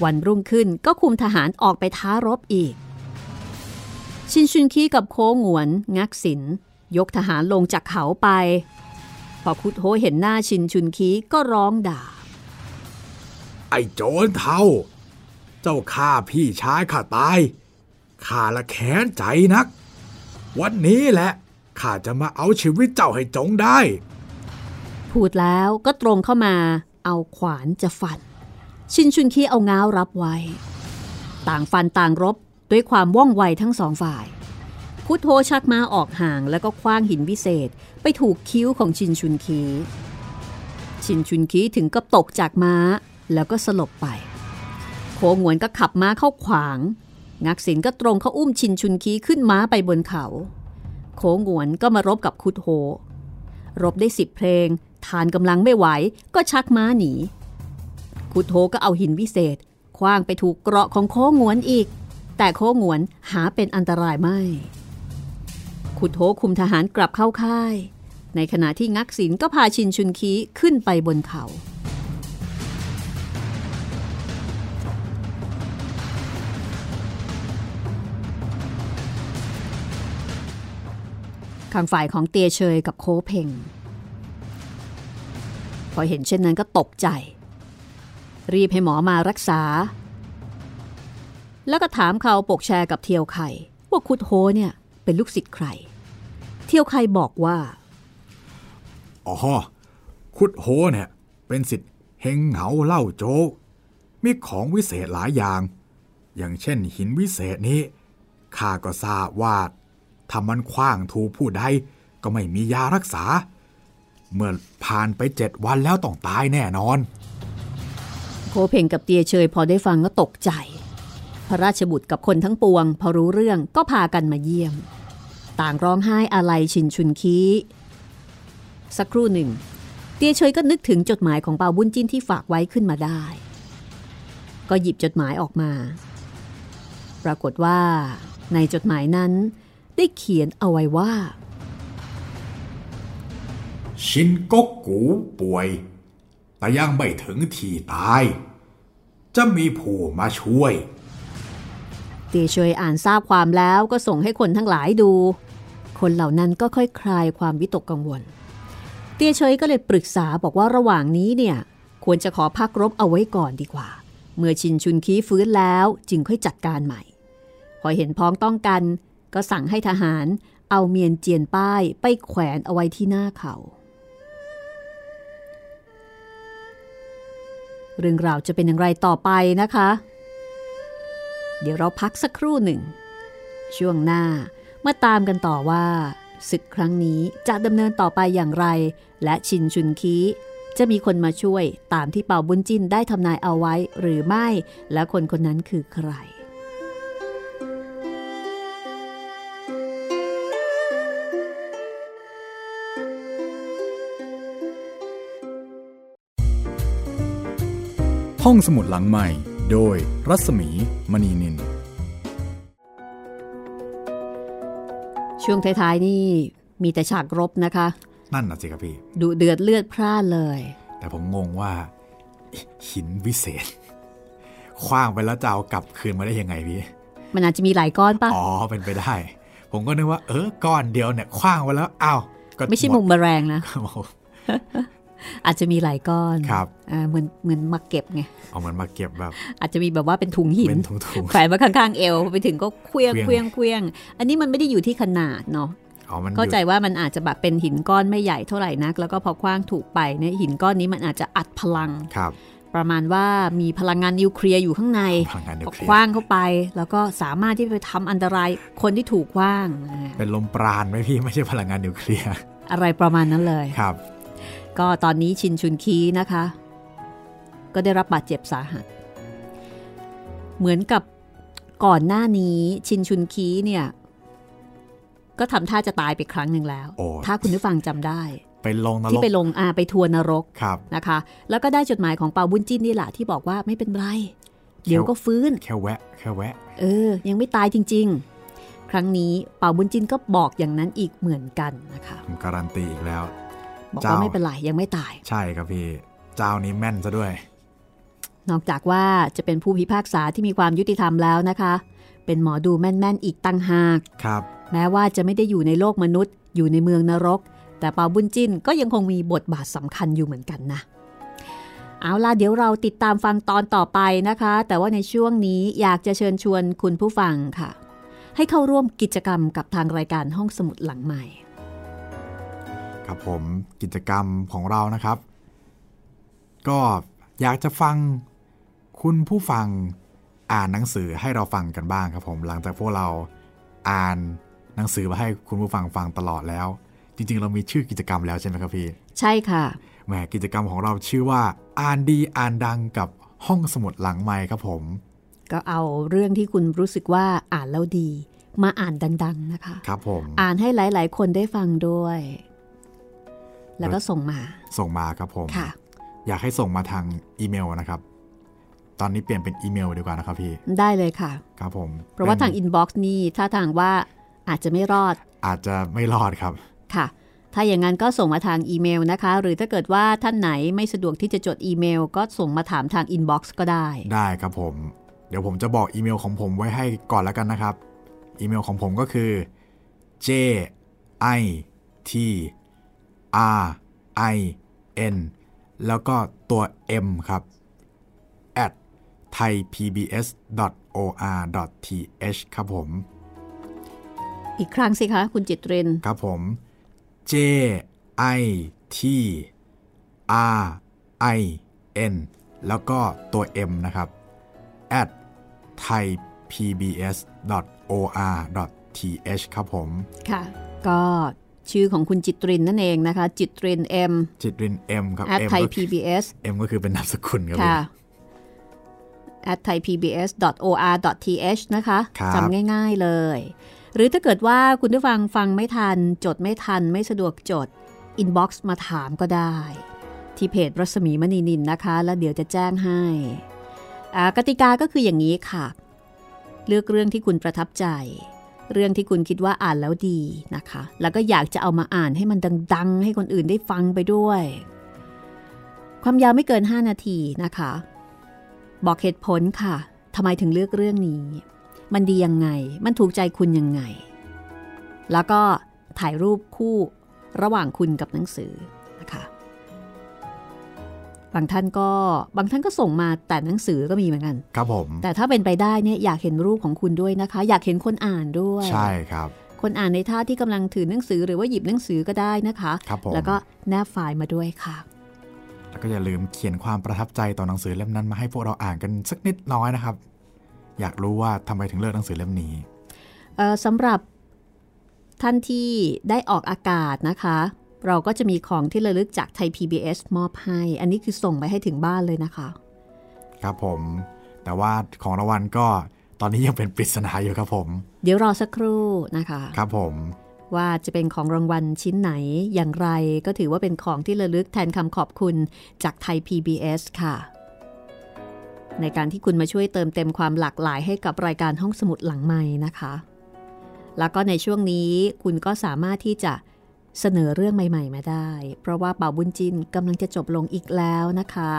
วันรุ่งขึ้นก็คุมทหารออกไปท้ารบอีก ชินชุนคีกับโคงวน งักสินยกทหารลงจากเขาไป พอคุดโฮเห็นหน้าชินชุนคีก็ร้องด่า ไอ้โจรเท่าเจ้าฆ่าพี่ชายข้าตายข้าละแค้นใจนัก วันนี้แหละข้าจะมาเอาชีวิตเจ้าให้จงได้ พูดแล้วก็ตรงเข้ามา เอาขวานจะฟัน ชินชุนคีเอาง้าวรับไว้ ต่างฟันต่างรบด้วยความว่องไวทั้งสองฝ่าย พุทโธชักมาออกห่างแล้วก็คว้างหินวิเศษไปถูกคิ้วของชินชุนคี ชินชุนคีถึงกับตกจากม้าแล้วก็สลบไป โคงวนก็ขับม้าเข้าขวาง งักษินก็ตรงเข้าอุ้มชินชุนคีขึ้นม้าไปบนเขา โคงวนก็มารบกับคุดโฮรบได้สิบเพลง ทานกำลังไม่ไหวก็ชักม้าหนีคุดโฮก็เอาหินวิเศษคว้างไปถูกเกราะของโคงวนอีก แต่โคงวนหาเป็นอันตรายไม่คุดโฮคุมทหารกลับเข้าค่าย ในขณะที่งักษินก็พาชินชุนคีขึ้นไปบนเขาข้างฝ่ายของเตียเชยกับโคเพง พอเห็นเช่นนั้นก็ตกใจ รีบให้หมอมารักษา แล้วก็ถามเขาปกแชร์กับเทียวไข่ว่าคุดโฮเนี่ยเป็นลูกศิษย์ใคร เทียวไข่บอกว่า อ๋อ คุดโฮเนี่ยเป็นสิทธิ์เฮงเหงาเล่าโจกมีของวิเศษหลายอย่าง อย่างเช่นหินวิเศษนี้ข้าก็ทราบว่าถ้ามันคว้างถูผู้ใดก็ไม่มียารักษา เมื่อผ่านไปเจ็ดวันแล้วต้องตายแน่นอน โคเพงกับเตียเชยพอได้ฟังก็ตกใจ พระราชบุตรกับคนทั้งปวง พอรู้เรื่องก็พากันมาเยี่ยม ต่างร้องไห้อาลัยชินชุนคีสักครู่หนึ่ง เตียเชยก็นึกถึงจดหมายของเปาบุญจินที่ฝากไว้ขึ้นมาได้ ก็หยิบจดหมายออกมา ปรากฏว่าในจดหมายนั้นได้เขียนเอาไว้ว่า ชินกกกูป่วย แต่ยังไม่ถึงที่ตาย จะมีผู้มาช่วยเตียเชยอ่านทราบความแล้วก็ส่งให้คนทั้งหลายดู คนเหล่านั้นก็ค่อยคลายความวิตกกังวล เตียเชยก็เลยปรึกษาบอกว่าระหว่างนี้เนี่ยควรจะขอพักรบเอาไว้ก่อนดีกว่า เมื่อชินชุนคีฟื้นแล้วจึงค่อยจัดการใหม่ พอเห็นพ้องต้องกัน ก็สั่งให้ทหารเอาเมียนเจียนป้ายไปแขวนเอาไว้ที่หน้าเขา เรื่องราวจะเป็นอย่างไรต่อไปนะคะ เดี๋ยวเราพักสักครู่หนึ่ง ช่วงหน้ามาตามกันต่อว่าศึกครั้งนี้จะดำเนินต่อไปอย่างไร และชินชุนคีจะมีคนมาช่วยตามที่เป่าบุญจินได้ทำนายเอาไว้หรือไม่ และคนคนนั้นคือใคร ห้องสมุดหลังใหม่ โดยรัศมีมณีนิน ช่วงท้ายๆนี่มีแต่ฉากรบนะคะ นั่นน่ะสิครับพี่ดุเดือดเลือดพร่านเลย แต่ผมงงว่าหินวิเศษคว้างไปแล้วจะเอากลับคืนมาได้ยังไงพี่ มันอาจจะมีหลายก้อนปะอ๋อ เป็นไปได้ ผมก็นึกว่า เออ ก้อนเดียวเนี่ยคว้างไปแล้ว อ้าวก็ไม่ใช่หมุมแมลงนะครับผม อาจจะมีหลายก้อนครับอ่าเหมือนเหมือนมาเก็บไงเอามันมาเก็บแบบ อาจจะมีแบบว่าเป็นถุงหินเป็นถุงแขวนไว้ข้างๆเอวไปถึงก็เคลี้ยงเคเคลี้ลี้ยยงงเคลี้ยง อันนี้มันไม่ได้อยู่ที่ขนาดเนาะๆอ๋อมันอยู่เข้าใจว่ามันอาจจะแบบเป็นหินก้อนไม่ใหญ่เท่าไหร่นัก แล้วก็พอคว้างถูกไปเนี่ยหินก้อนนี้มันอาจจะอัดพลังครับ ประมาณว่ามีพลังงานนิวเคลียร์อยู่ข้างในพลังงานนิพวอเคลียคว้าร์งเข้าไป แล้วก็สามารถที่ไปทำอันตรายคนที่ถูกคว้างอ่าเป็นลมปราณไหมพี่ไม่ใช่พลังงานนิวเคลียร์อะไรประมาณนั้นเลยครับ ก็ตอนนี้ชินชุนคีนะคะ ก็ได้รับบาดเจ็บสาหัส เหมือนกับก่อนหน้านี้ชินชุนคีเนี่ยก็ทำท่าจะตายไปครั้งหนึ่งแล้วโอ้ถ้าคุณผู้ฟังจำได้ ไปลงนรที่กไปลงอาไปทัวร์นรกครับนะคะ แล้วก็ได้จดหมายของเปาบุญจิ้นนี่แหละที่บอกว่าไม่เป็นไร เดี๋ยวก็ฟื้น แค่แวะ แค่แวะ เออ ยังไม่ตายจริง ๆ ครั้งนี้เปาบุญจินก็บอกอย่างนั้นอีกเหมือนกันนะคะผมการันตีอีกแล้ว บอกเจ้าว่าไม่เป็นไรยังไม่ตาย ใช่ครับพี่ เจ้านี้แม่นซะด้วย นอกจากว่าจะเป็นผู้พิพากษาที่มีความยุติธรรมแล้วนะคะ เป็นหมอดูแม่นๆอีกตั้งหากครับ แม้ว่าจะไม่ได้อยู่ในโลกมนุษย์ อยู่ในเมืองนรก แต่เปาบุญจินก็ยังคงมีบทบาทสำคัญอยู่เหมือนกันนะเอาล่ะเดี๋ยวเราติดตามฟังตอนต่อไปนะคะ แต่ว่าในช่วงนี้อยากจะเชิญชวนคุณผู้ฟังค่ะ ให้เข้าร่วมกิจกรรมกับทางรายการห้องสมุดหลังใหม่ ครับผมกิจกรรมของเรานะครับ ก็อยากจะฟังคุณผู้ฟังอ่านหนังสือให้เราฟังกันบ้างครับผม หลังจากพวกเราอ่านหนังสือมาให้คุณผู้ฟังฟังตลอดแล้ว จริง ๆ เรามีชื่อกิจกรรมแล้วใช่ไหมครับพี่ ใช่ค่ะแหมกิจกรรมของเราชื่อว่า อ่านดีอ่านดังกับห้องสมุดหลังไมค์ครับผม ก็เอาเรื่องที่คุณรู้สึกว่าอ่านแล้วดี มาอ่านดัง ๆ นะคะ ครับผม อ่านให้หลาย ๆ คนได้ฟังด้วย แล้วก็ส่งมา ส่งมาครับผมค่ะ อยากให้ส่งมาทางอีเมลนะครับ ตอนนี้เปลี่ยนเป็นอีเมลดีกว่านะครับพี่ ได้เลยค่ะ ครับผม เพราะว่าทาง in box นี่ท่าทางว่าอาจจะไม่รอด อาจจะไม่รอดครับ ค่ะ ถ้าอย่างนั้นก็ส่งมาทางอีเมลนะคะ หรือถ้าเกิดว่าท่านไหนไม่สะดวกที่จะจดอีเมล ก็ส่งมาถามทาง inbox ก็ได้ ได้ครับผม เดี๋ยวผมจะบอกอีเมลของผมไว้ให้ก่อนแล้วกันนะครับ อีเมลของผมก็คือ j i t r i n แล้วก็ตัว m ครับ at thaipbs.or.th ครับผม อีกครั้งสิคะ คุณจิตเรน ครับผม J I T R I N แล้วก็ตัว M นะครับ at thaipbs.or.th ครับผม ค่ะ ก็ ชื่อของคุณจิตรินนั่นเองนะคะ จิตริน M จิตริน M ครับ at M thai ก็ pbs M ก็คือเป็นนามสกุลครับค่ะผม at thaipbs.or.th นะคะครับจำง่ายๆเลย หรือถ้าเกิดว่าคุณผู้ฟังฟังไม่ทัน จดไม่ทันไม่สะดวกจด inbox มาถามก็ได้ ที่เพจรัศมีมณีนินนะคะ แล้วเดี๋ยวจะแจ้งให้อ่ากติกาก็คืออย่างนี้ค่ะ เลือกเรื่องที่คุณประทับใจ เรื่องที่คุณคิดว่าอ่านแล้วดีนะคะ แล้วก็อยากจะเอามาอ่านให้มันดัง ๆ ให้คนอื่นได้ฟังไปด้วย ความยาวไม่เกิน 5 นาทีนะคะ บอกเหตุผลค่ะทำไมถึงเลือกเรื่องนี้ มันดียังไง มันถูกใจคุณยังไง แล้วก็ถ่ายรูปคู่ระหว่างคุณกับหนังสือ บางท่านก็บางท่านก็ส่งมาแต่หนังสือก็มีเหมือนกัน ครับผม แต่ถ้าเป็นไปได้เนี่ยอยากเห็นรูปของคุณด้วยนะคะ อยากเห็นคนอ่านด้วย ใช่ครับ คนอ่านในท่าที่กำลังถือหนังสือหรือว่าหยิบหนังสือก็ได้นะคะครับผมแล้วก็แนบไฟล์มาด้วยค่ะ แล้วก็อย่าลืมเขียนความประทับใจต่อหนังสือเล่มนั้นมาให้พวกเราอ่านกันสักนิดน้อยนะครับ อยากรู้ว่าทำไมถึงเลือกหนังสือเล่มนี้เอ่อสำหรับท่านที่ได้ออกอากาศนะคะ เราก็จะมีของที่ระลึกจากไทย PBS มอบให้ อันนี้คือส่งไปให้ถึงบ้านเลยนะคะ ครับผม แต่ว่าของรางวัลก็ตอนนี้ยังเป็นปริศนาอยู่ครับผม เดี๋ยวรอสักครู่นะคะ ครับผม ว่าจะเป็นของรางวัลชิ้นไหนอย่างไรก็ถือว่าเป็นของที่ระลึกแทนคำขอบคุณจากไทย PBS ค่ะ ในการที่คุณมาช่วยเติมเต็มความหลากหลายให้กับรายการห้องสมุดหลังใหม่นะคะ แล้วก็ในช่วงนี้คุณก็สามารถที่จะ เสนอเรื่องใหม่ ๆ มาได้ เพราะว่าเป่าบุญจินกำลังจะจบลงอีกแล้วนะคะ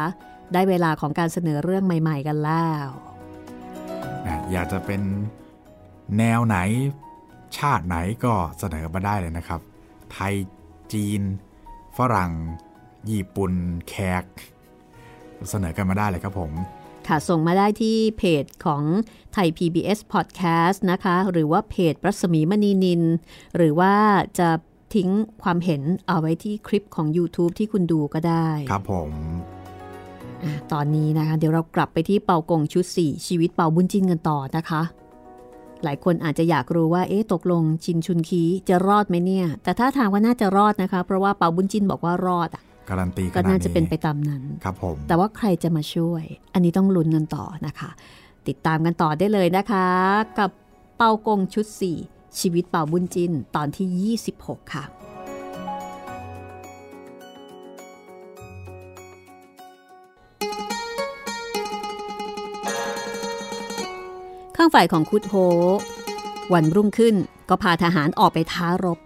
ได้เวลาของการเสนอเรื่องใหม่ ๆ กันแล้วนะอยากจะเป็นแนวไหนชาติไหนก็เสนอมาได้เลยนะครับ ไทยจีน ฝรั่ง ญี่ปุ่น แขก เสนอกันมาได้เลยครับผม ค่ะส่งมาได้ที่เพจของไทย PBS Podcast นะคะ หรือว่าเพจรัศมีมณีนิน หรือว่าจะ ทิ้งความเห็นเอาไว้ที่คลิปของ YouTube ที่คุณดูก็ได้ ครับผมอะตอนนี้นะคะ เดี๋ยวเรากลับไปที่เป่ากงชุด 4 ชีวิตเป่าบุญจินกันต่อนะคะ หลายคนอาจจะอยากรู้ว่าเอ๊ะตกลงชินชุนคีจะรอดไหมเนี่ย แต่ถ้าทางว่าน่าจะรอดนะคะ เพราะว่าเป่าบุญจินบอกว่ารอดอะการันตีขก็นาดน่าจะเป็นนี้ไปตามนั้นครับผมแต่ว่าใครจะมาช่วย อันนี้ต้องลุ้นกันต่อนะคะ ติดตามกันต่อได้เลยนะคะ กับเปากงชุด 4 ชีวิตเป่าบุญจินตอนที่ 26 ค่ะ ข้างฝ่ายของคุดโฮ วันรุ่งขึ้นก็พาทหารออกไปท้ารบ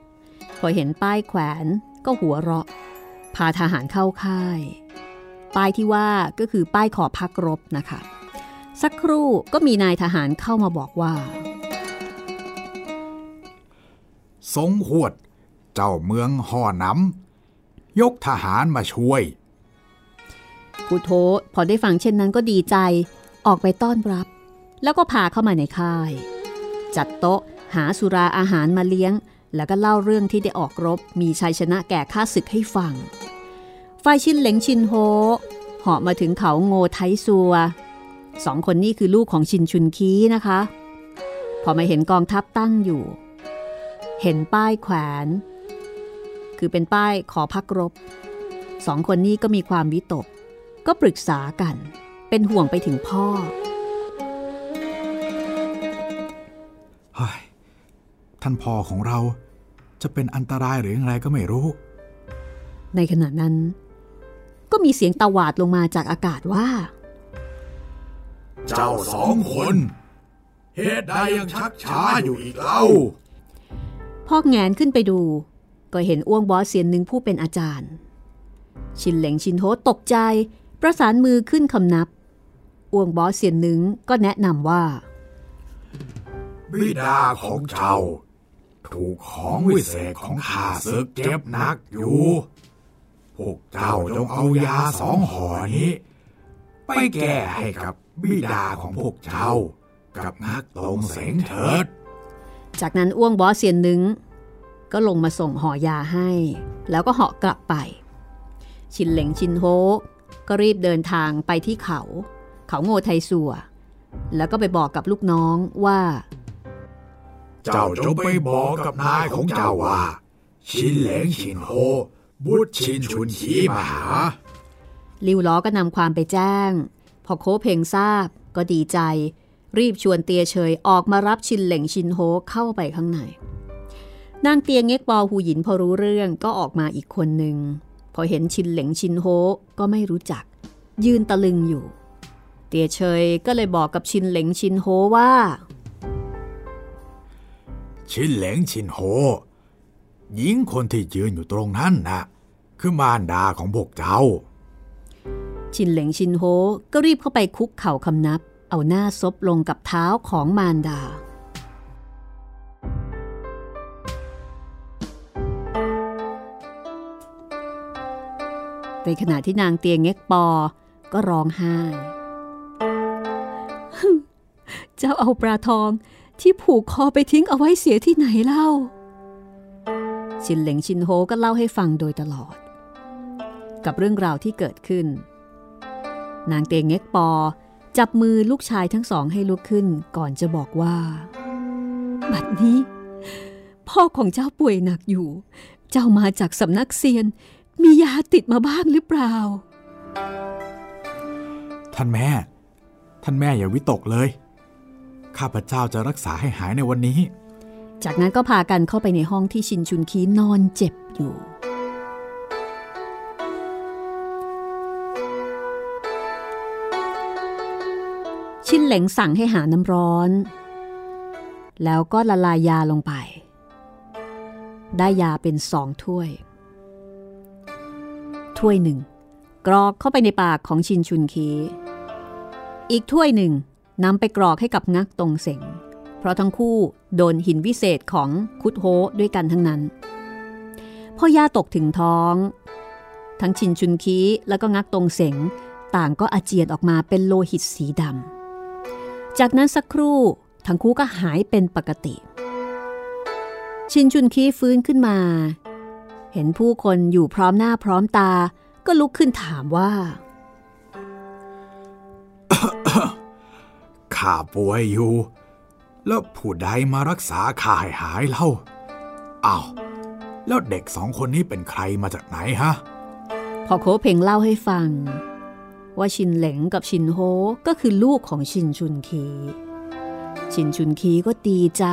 พอเห็นป้ายแขวนก็หัวเราะ พาทหารเข้าค่าย ป้ายที่ว่าก็คือป้ายขอพักรบนะคะ สักครู่ก็มีนายทหารเข้ามาบอกว่า ทรงหวด เจ้าเมืองห่อน้ำยกทหารมาช่วยคุโทพอได้ฟังเช่นนั้นก็ดีใจออกไปต้อนรับ แล้วก็พาเข้ามาในค่าย จัดโต๊ะหาสุราอาหารมาเลี้ยง แล้วก็เล่าเรื่องที่ได้ออกรบมีชัยชนะแก่ข้าศึกให้ฟังฝ่ายชินเหลงชินโฮเหาะมาถึงเขาโงไทซัวสองคนนี้คือลูกของชินชุนคีนะคะ พอมาเห็นกองทัพตั้งอยู่ เห็นป้ายแขวน คือเป็นป้ายขอพักรบ สองคนนี้ก็มีความวิตก ก็ปรึกษากัน เป็นห่วงไปถึงพ่อเฮ้ยท่านพ่อของเราจะเป็นอันตรายหรืออย่างไรก็ไม่รู้ ในขณะนั้น ก็มีเสียงตะหวาดลงมาจากอากาศว่า เจ้าสองคน เหตุใดยังชักช้าอยู่อีกเล่า พ่อแงนขึ้นไปดู ก็เห็นอ้วงบอสเซียนหนึ่งผู้เป็นอาจารย์ ชินเหลงชินโฮตกใจ ประสานมือขึ้นคำนับ อ้วงบอสเซียนหนึ่งก็แนะนำว่า บิดาของเจ้าถูกของวิเศษของข้าศึกเจ็บนักอยู่ พวกเจ้าจงเอายาสองห่อนี้ ไปแก้ให้กับบิดาของพวกเจ้า กับนักตรงเสงเถิด จากนั้นอ้วงบอสเซียนหนึ่งก็ลงมาส่งห่อยาให้ แล้วก็เหาะกลับไป ชินเหลงชินโฮก็รีบเดินทางไปที่เขา เขาโง่ไทสัว แล้วก็ไปบอกกับลูกน้องว่า เจ้าจงไปบอกกับนายของเจ้าว่า ชินเหลงชินโฮบุตรชินชุนขีมาหาลิวล้อก็นำความไปแจ้ง พอโคเพงทราบก็ดีใจ รีบชวนเตียเฉยออกมารับชินเหล่งชินโฮเข้าไปข้างใน นางเตียงเง็กปอหูหยินพอรู้เรื่องก็ออกมาอีกคนหนึ่ง พอเห็นชินเหล่งชินโฮก็ไม่รู้จัก ยืนตะลึงอยู่ เตียเฉยก็เลยบอกกับชินเหล่งชินโฮว่า ชินเหลงชินโฮหญิงคนที่ยืนอยู่ตรงนั้นนะคือมารดาของพวกเจ้าชินเหลงชินโฮก็รีบเข้าไปคุกเข่าคำนับ เอาหน้าซบลงกับเท้าของมารดา ในขณะที่นางเตียงเง็กปอ ก็ร้องไห้ เจ้าเอาปลาทองที่ผูกคอไปทิ้งเอาไว้เสียที่ไหนเล่า ชินเหลงชินโฮก็เล่าให้ฟังโดยตลอด กับเรื่องราวที่เกิดขึ้น นางเตียงเง็กปอ จับมือลูกชายทั้งสองให้ลุกขึ้นก่อนจะบอกว่า บัดนี้ พ่อของเจ้าป่วยหนักอยู่ เจ้ามาจากสำนักเซียน มียาติดมาบ้างหรือเปล่า ท่านแม่ ท่านแม่อย่าวิตกเลย ข้าพเจ้าจะรักษาให้หายในวันนี้ จากนั้นก็พากันเข้าไปในห้องที่ชินชุนคีนอนเจ็บอยู่ ชินเหลงสั่งให้หาน้ำร้อน แล้วก็ละลายยาลงไป ได้ยาเป็นสองถ้วย ถ้วยหนึ่งกรอกเข้าไปในปากของชินชุนคี อีกถ้วยหนึ่งนำไปกรอกให้กับงักตรงเสงเพราะทั้งคู่โดนหินวิเศษของคุดโฮด้วยกันทั้งนั้น พอยาตกถึงท้อง ทั้งชินชุนคีแล้วก็งักตรงเสงต่างก็อาเจียนออกมาเป็นโลหิตสีดำ จากนั้นสักครู่ทั้งคู่ก็หายเป็นปกติ ชินชุนคีฟื้นขึ้นมา เห็นผู้คนอยู่พร้อมหน้าพร้อมตา ก็ลุกขึ้นถามว่า ข้าป่วยอยู่ แล้วผู้ใดมารักษาข้าให้หายเล่าอ้าวแล้วเด็กสองคนนี้เป็นใครมาจากไหนฮะ พอโคเพงเล่าให้ฟัง ว่าชินเหลงกับชินโฮก็คือลูกของชินชุนคี ชินชุนคีก็ดีใจ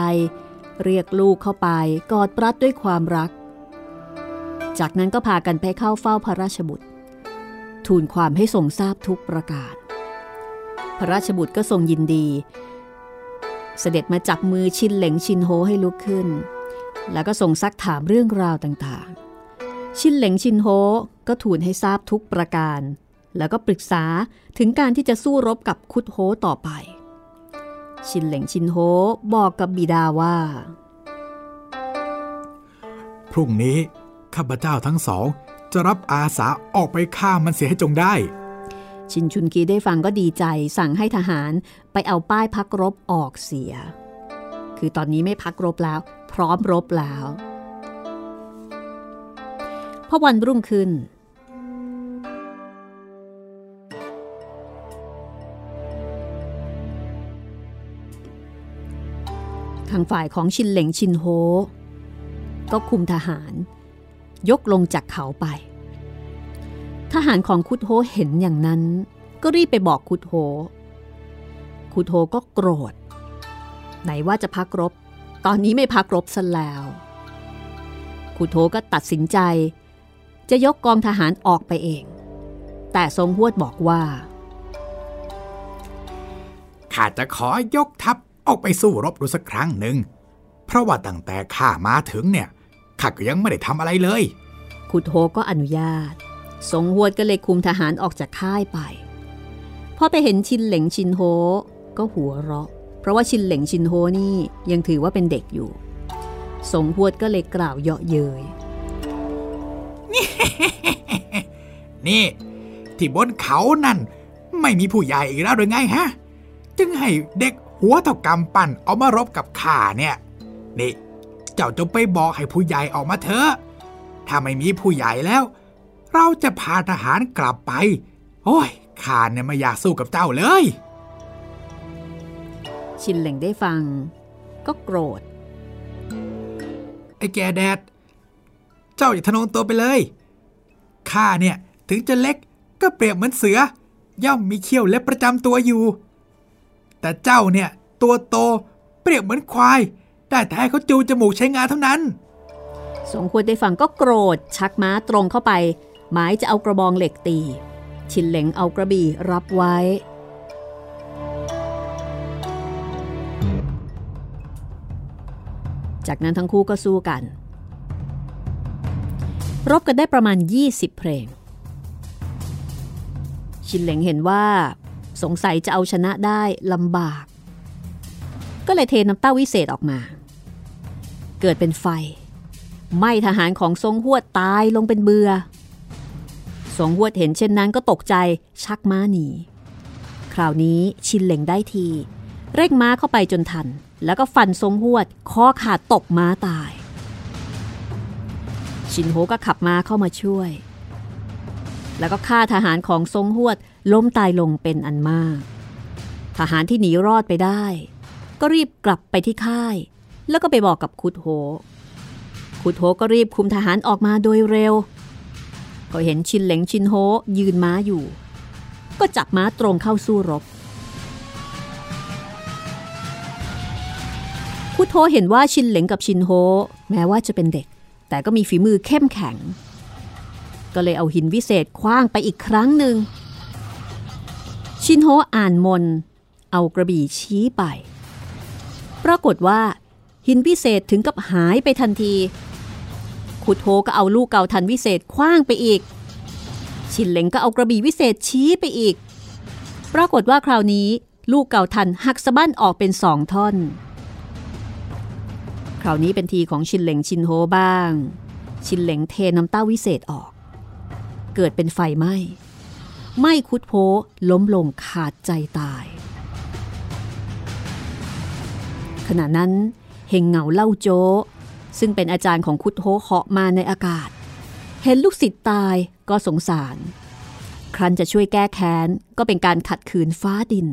เรียกลูกเข้าไปกอดปรัดด้วยความรัก จากนั้นก็พากันไปเข้าเฝ้าพระราชบุตร ทูลความให้ทรงทราบทุกประการ พระราชบุตรก็ทรงยินดี เสด็จมาจับมือชินเหลงชินโฮให้ลุกขึ้น แล้วก็ทรงซักถามเรื่องราวต่างๆ ชินเหลงชินโฮก็ทูลให้ทราบทุกประการ แล้วก็ปรึกษาถึงการที่จะสู้รบกับคุดโฮต่อไป ชินเหลงชินโฮบอกกับบิดาว่า พรุ่งนี้ข้าพเจ้าทั้งสอง จะรับอาสาออกไปฆ่ามันเสียให้จงได้ ชินชุนกีได้ฟังก็ดีใจสั่งให้ทหารไปเอาป้ายพักรบออกเสีย คือตอนนี้ไม่พักรบแล้ว พร้อมรบแล้วพอวันรุ่งขึ้น ทางฝ่ายของชินเหลงชินโฮ ก็คุมทหาร ยกลงจากเขาไป ทหารของคุดโฮเห็นอย่างนั้น ก็รีบไปบอกคุดโฮ คุดโฮก็โกรธ ไหนว่าจะพักรบ ตอนนี้ไม่พักรบซะแล้ว คุดโฮก็ตัดสินใจ จะยกกองทหารออกไปเอง แต่ทรงหวดบอกว่าข้าจะขอยกทัพ ออกไปสู้รบดูสักครั้งหนึ่ง เพราะว่าตั้งแต่ข้ามาถึงเนี่ยข้าก็ยังไม่ได้ทำอะไรเลยคุดโฮก็อนุญาตทรงหวดก็เลยคุมทหารออกจากค่ายไป พอไปเห็นชินเหลงชินโฮก็หัวเราะ เพราะว่าชินเหลงชินโฮนี่ยังถือว่าเป็นเด็กอยู่ทรงหวดก็เลยกล่าวเยาะเย้ยนี่ที่บนเขานั่น ไม่มีผู้ใหญ่อีกแล้วหรือไงฮะ จึงให้เด็ก หัวเท่ากำปั้นเอามารบกับข้าเนี่ยนี่เจ้าจงไปบอกให้ผู้ใหญ่ออกมาเถอะถ้าไม่มีผู้ใหญ่แล้ว เราจะพาทหารกลับไป โอ้ยข้าเนี่ยไม่อยากสู้กับเจ้าเลย ชินเหลงได้ฟัง ก็โกรธ ไอ้แกแดด เจ้าอย่าทะนงตัวไปเลย ข้าเนี่ยถึงจะเล็กก็เปรียบเหมือนเสือ ย่อมมีเขี้ยวเล็บประจำตัวอยู่ แต่เจ้าเนี่ย ตัวโตเปรียบเหมือนควาย ได้แต่ให้เขาจูจมูกใช้งานเท่านั้น สงควรได้ฟังก็โกรธชักม้าตรงเข้าไป หมายจะเอากระบองเหล็กตี ชินเหลงเอากระบี่รับไว้ จากนั้นทั้งคู่ก็สู้กัน รบกันได้ประมาณ 20 เพลง ชินเหลงเห็นว่า สงสัยจะเอาชนะได้ลำบาก ก็เลยเทน้ำเต้าวิเศษออกมา เกิดเป็นไฟไหมทหารของทรงหวดตายลงเป็นเบือทรงหวดเห็นเช่นนั้นก็ตกใจชักม้าหนี คราวนี้ชินเหล็งได้ที เร่งม้าเข้าไปจนทัน แล้วก็ฟันทรงหวดคอขาดตกม้าตาย ชินโฮก็ขับม้าเข้ามาช่วย แล้วก็ฆ่าทหารของทรงหวด ล้มตายลงเป็นอันมาก ทหารที่หนีรอดไปได้ ก็รีบกลับไปที่ค่าย แล้วก็ไปบอกกับคุดโฮคุดโฮก็รีบคุมทหารออกมาโดยเร็ว ก็เห็นชินเหลงชินโฮยืนม้าอยู่ ก็จับม้าตรงเข้าสู้รบคุดโฮเห็นว่าชินเหลงกับชินโฮแม้ว่าจะเป็นเด็ก แต่ก็มีฝีมือเข้มแข็ง ก็เลยเอาหินวิเศษคว้างไปอีกครั้งหนึ่ง ชินโฮอ่านมน เอากระบี่ชี้ไป ปรากฏว่า หินวิเศษถึงกับหายไปทันที ขุดโฮก็เอาลูกเก่าทันวิเศษคว้างไปอีก ชินเหลงก็เอากระบี่วิเศษชี้ไปอีก ปรากฏว่าคราวนี้ลูกเก่าทันหักสะบั้นออกเป็นสองท่อน คราวนี้เป็นทีของชินเหลงชินโฮบ้าง ชินเหลงเทน้ำเต้าวิเศษออก เกิดเป็นไฟไหม้ ไม้คุดโพล้มลงขาดใจตาย ขณะนั้นเฮงเหงาเล่าโจซึ่งเป็นอาจารย์ของคุดโฮเหาะมาในอากาศ เห็นลูกศิษย์ตายก็สงสาร ครั้นจะช่วยแก้แค้น ก็เป็นการขัดขืนฟ้าดิน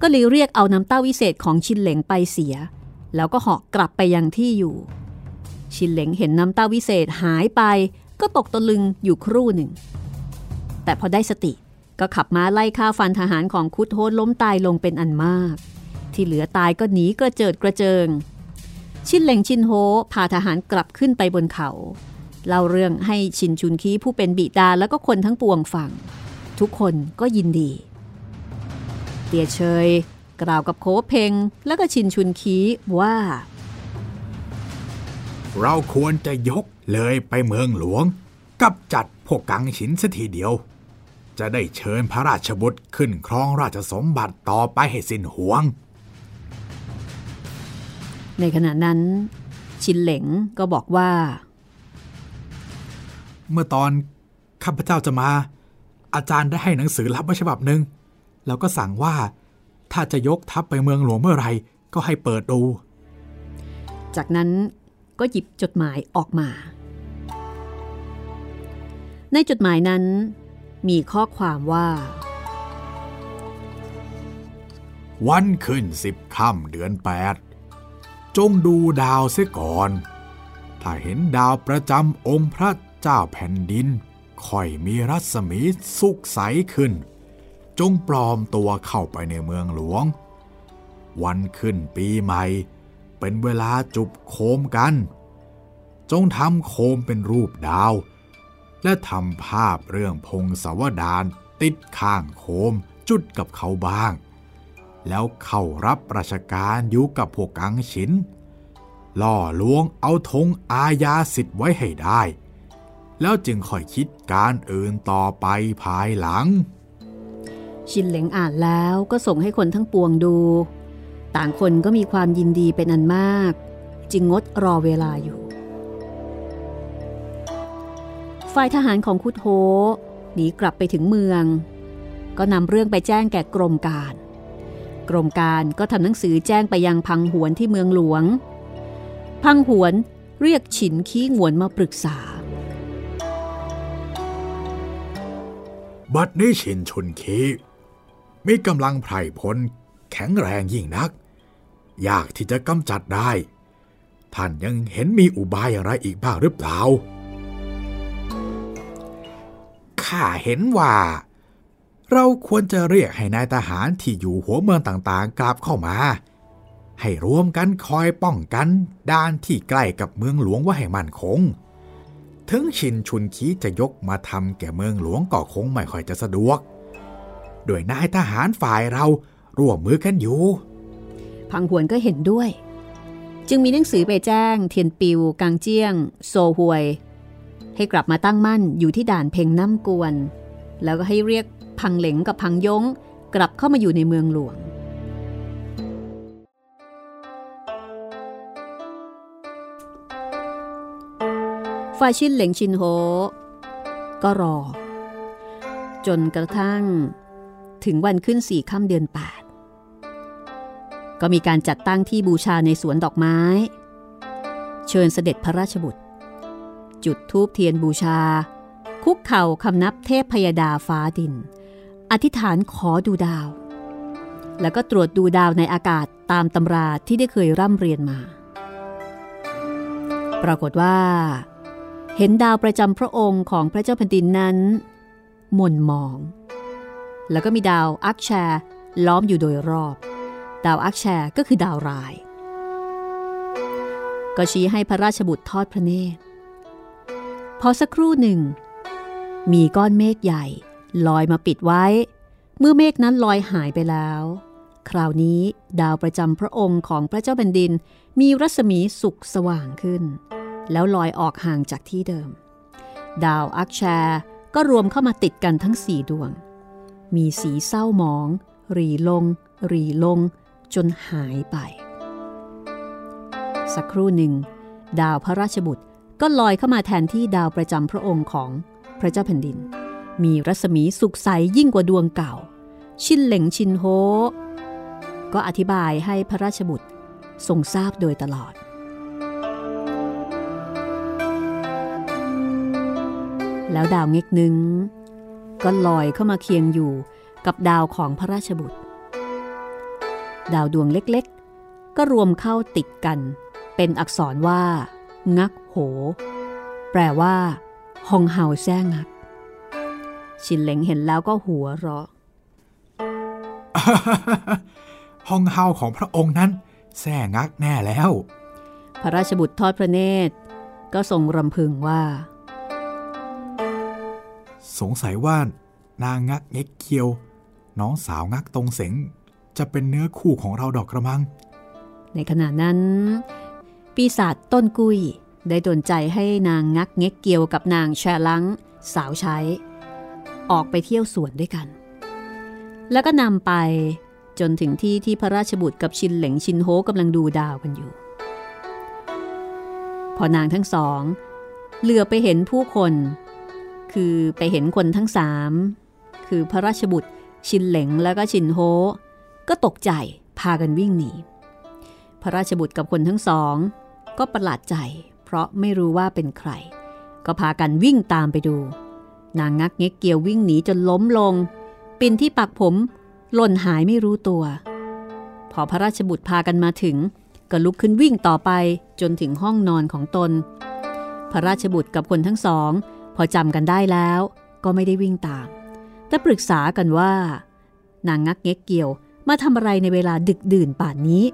ก็เลยเรียกเอาน้ำเต้าวิเศษของชินเหลงไปเสีย แล้วก็เหาะกลับไปยังที่อยู่ ชินเหลงเห็นน้ำเต้าวิเศษหายไป ก็ตกตะลึงอยู่ครู่หนึ่ง แต่พอได้สติก็ขับม้าไล่ฆ่าฟันทหารของคุดโฮล้มตายลงเป็นอันมาก ที่เหลือตายก็หนีกระเจิดกระเจิง ชินเหลงชินโฮพาทหารกลับขึ้นไปบนเขา เล่าเรื่องให้ชินชุนคีผู้เป็นบิดาแล้วก็คนทั้งปวงฟัง ทุกคนก็ยินดี เตียเชยกล่าวกับโคเพงแล้วก็ชินชุนคีว่า เราควรจะยกเลยไปเมืองหลวง กับจัดพวกกังฉินสัทีเดียว จะได้เชิญพระราชบุตรขึ้นครองราชสมบัติต่อไปให้สิ้นห่วง ในขณะนั้น ชินเหลงก็บอกว่า เมื่อตอนข้าพเจ้าจะมา อาจารย์ได้ให้หนังสือลับมาฉบับหนึ่งแล้วก็สั่งว่าถ้าจะยกทัพไปเมืองหลวงเมื่อไหร่ก็ให้เปิดดู จากนั้นก็หยิบจดหมายออกมา ในจดหมายนั้น มีข้อความว่า วันขึ้นสิบค่ำเดือนแปดจงดูดาวเสียก่อน ถ้าเห็นดาวประจำองค์พระเจ้าแผ่นดินค่อยมีรัศมีสุกใสขึ้น จงปลอมตัวเข้าไปในเมืองหลวง วันขึ้นปีใหม่ เป็นเวลาจุบโคมกัน จงทำโคมเป็นรูปดาว และทำภาพเรื่องพงศาวดารติดข้างโคมจุดกับเขาบ้าง แล้วเข้ารับราชการอยู่กับพวกกังฉิน ล่อลวงเอาธงอาญาสิทธิ์ไว้ให้ได้ แล้วจึงค่อยคิดการอื่นต่อไปภายหลัง ชินเหลงอ่านแล้วก็ส่งให้คนทั้งปวงดู ต่างคนก็มีความยินดีเป็นอันมาก จึงงดรอเวลาอยู่ ฝ่ายทหารของคุดโฮหนีกลับไปถึงเมือง ก็นำเรื่องไปแจ้งแก่กรมการ กรมการก็ทำหนังสือแจ้งไปยังพังหวนที่เมืองหลวง พังหวนเรียกฉินขี้งวนมาปรึกษา บัดนี้ชินชนคีมีกำลังไพร่พลแข็งแรงยิ่งนัก ยากที่จะกำจัดได้ ท่านยังเห็นมีอุบายอะไรอีกบ้างหรือเปล่า ข้าเห็นว่า เราควรจะเรียกให้นายทหารที่อยู่หัวเมืองต่างๆ กลับเข้ามา ให้รวมกันคอยป้องกันด้านที่ใกล้กับเมืองหลวงไว่าให้มั่นคง ถึงชินชุนคีจะยกมาทำแก่เมืองหลวงก็คงไม่ค่อยจะสะดวก โดยนายทหารฝ่ายเราร่วมมือกันอยู่ พังหวนก็เห็นด้วย จึงมีหนังสือไปแจ้ง เทียนปิว กังเจียง โซฮวย ให้กลับมาตั้งมั่นอยู่ที่ด่านเพ่งน้ำกวน แล้วก็ให้เรียกพังเหลงกับพังยงกลับเข้ามาอยู่ในเมืองหลวง ฝ่ายชินเหลงชินโฮก็รอ จนกระทั่ง ถึงวันขึ้นสี่ค่ำเดือน8ก็มีการจัดตั้งที่บูชาในสวนดอกไม้ เชิญเสด็จพระราชบุตร จุดธูปเทียนบูชา คุกเข่าคำนับเทพพยดาฟ้าดิน อธิษฐานขอดูดาว แล้วก็ตรวจดูดาวในอากาศตามตำราที่ได้เคยร่ำเรียนมา ปรากฏว่า เห็นดาวประจำพระองค์ของพระเจ้าแผ่นดินนั้นหม่นหมอง แล้วก็มีดาวอักแชร์ล้อมอยู่โดยรอบ ดาวอักแชร์ก็คือดาวราย ก็ชี้ให้พระราชบุตรทอดพระเนตร พอสักครู่หนึ่ง มีก้อนเมฆใหญ่ ลอยมาปิดไว้ เมื่อเมฆนั้นลอยหายไปแล้ว คราวนี้ดาวประจำพระองค์ของพระเจ้าแผ่นดิน มีรัศมีสุกสว่างขึ้น แล้วลอยออกห่างจากที่เดิม ดาวอักแชร์ก็รวมเข้ามาติดกันทั้งสี่ดวง มีสีเศร้าหมอง รีลง รีลง จนหายไป สักครู่หนึ่ง ดาวพระราชบุตร ก็ลอยเข้ามาแทนที่ดาวประจำพระองค์ของพระเจ้าแผ่นดิน มีรัศมีสุกใสยิ่งกว่าดวงเก่า ชินเหล่งชินโฮ ก็อธิบายให้พระราชบุตรทรงทราบโดยตลอด แล้วดาวเง็กหนึ่งก็ลอยเข้ามาเคียงอยู่กับดาวของพระราชบุตร ดาวดวงเล็กๆ ก็รวมเข้าติดกัน เป็นอักษรว่า งัก โห แปลว่าฮองเฮาแซ่งัก ชินเหลงเห็นแล้วก็หัวเราะห้องเฮาของพระองค์นั้นแซ่งักแน่แล้ว พระราชบุตรทอดพระเนตร ก็ทรงรำพึงว่า สงสัยว่านางงักเง็กเกียว น้องสาวงักตรงเสงจะเป็นเนื้อคู่ของเราดอกกระมัง ในขณะนั้น ปีศาจต้นกุย ได้ดนใจให้นางงักเง็กเกียวกับนางแชลังสาวใช้ ออกไปเที่ยวสวนด้วยกัน แล้วก็นำไปจนถึงที่ที่พระราชบุตรกับชินเหลงชินโฮกำลังดูดาวกันอยู่ พอนางทั้งสองเหลือไปเห็นผู้คน คือไปเห็นคนทั้งสามคือพระราชบุตร ชินเหลงแล้วก็ชินโฮก็ตกใจพากันวิ่งหนี พระราชบุตรกับคนทั้งสอง ก็ประหลาดใจ เพราะไม่รู้ว่าเป็นใคร ก็พากันวิ่งตามไปดู นางงักเง็กเกียววิ่งหนีจนล้มลง ปินที่ปักผมหล่นหายไม่รู้ตัว พอพระราชบุตรพากันมาถึง ก็ลุกขึ้นวิ่งต่อไปจนถึงห้องนอนของตน พระราชบุตรกับคนทั้งสอง พอจำกันได้แล้วก็ไม่ได้วิ่งตาม แต่ปรึกษากันว่า นางงักเง็กเกียวมาทำอะไรในเวลาดึกดื่นป่านนี้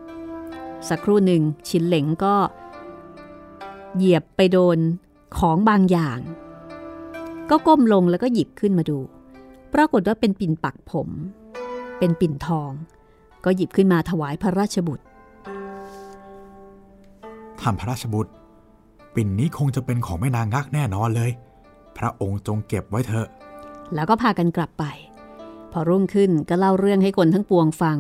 สักครู่หนึ่งชินเหลงก็ เหยียบไปโดนของบางอย่าง ก็ก้มลงแล้วก็หยิบขึ้นมาดู ปรากฏว่าเป็นปิ่นปักผม เป็นปิ่นทอง ก็หยิบขึ้นมาถวายพระราชบุตรท่านพระราชบุตร ปิ่นนี้คงจะเป็นของแม่นางงักแน่นอนเลย พระองค์จงเก็บไว้เถอะ แล้วก็พากันกลับไป พอรุ่งขึ้นก็เล่าเรื่องให้คนทั้งปวงฟัง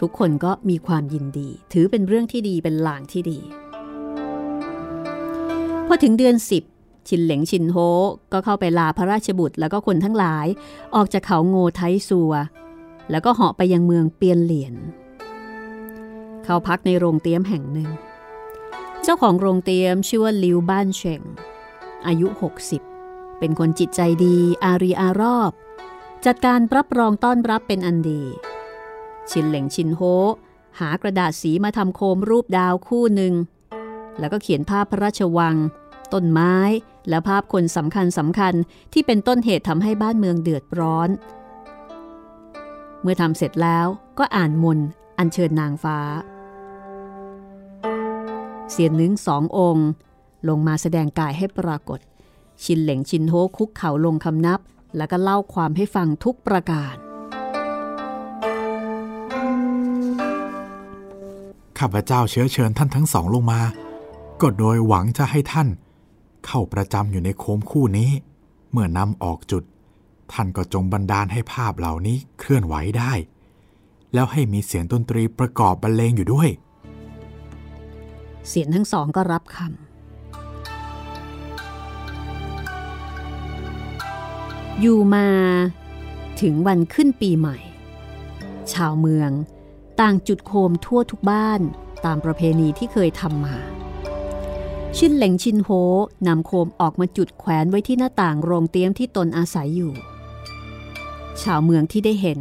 ทุกคนก็มีความยินดี ถือเป็นเรื่องที่ดีเป็นลางที่ดีพ อถึงเดือนสิบชินเหลงชินโฮก็เข้าไปลาพระราชบุตรแล้วก็คนทั้งหลาย ออกจากเขาโงไทซัว แล้วก็เหาะไปยังเมืองเปียนเหลียน เข้าพักในโรงเตี๊ยมแห่งหนึ่ง เจ้าของโรงเตี๊ยมชื่อว่าลิวบ้านเชงอายุ 60 เป็นคนจิตใจดีอารีอารอบ จัดการรับรองต้อนรับเป็นอันดี ชินเหลงชินโฮหากระดาษสีมาทำโคมรูปดาวคู่หนึ่ง แล้วก็เขียนภาพพระราชวัง ต้นไม้ และภาพคนสำคัญสำคัญที่เป็นต้นเหตุทำให้บ้านเมืองเดือดร้อน เมื่อทำเสร็จแล้วก็อ่านมนอัญเชิญนางฟ้า เสียนนึงสององค์ ลงมาแสดงกายให้ปรากฏ ชินเหล่งชินโฮคุกเข่าลงคำนับ แล้วก็เล่าความให้ฟังทุกประการข้าพเจ้าเชื้อเชิญท่านทั้งสองลงมา ก็โดยหวังจะให้ท่าน เข้าประจำอยู่ในโคมคู่นี้ เมื่อนำออกจุด ท่านก็จงบันดาลให้ภาพเหล่านี้เคลื่อนไหวได้ แล้วให้มีเสียงดนตรีประกอบบรรเลงอยู่ด้วย เสียนทั้งสองก็รับคำอยู่มาถึงวันขึ้นปีใหม่ ชาวเมืองต่างจุดโคมทั่วทุกบ้านตามประเพณีที่เคยทำมา ชินเหลงชินโฮนำโคมออกมาจุดแขวนไว้ที่หน้าต่างโรงเตี๊ยมที่ตนอาศัยอยู่ ชาวเมืองที่ได้เห็น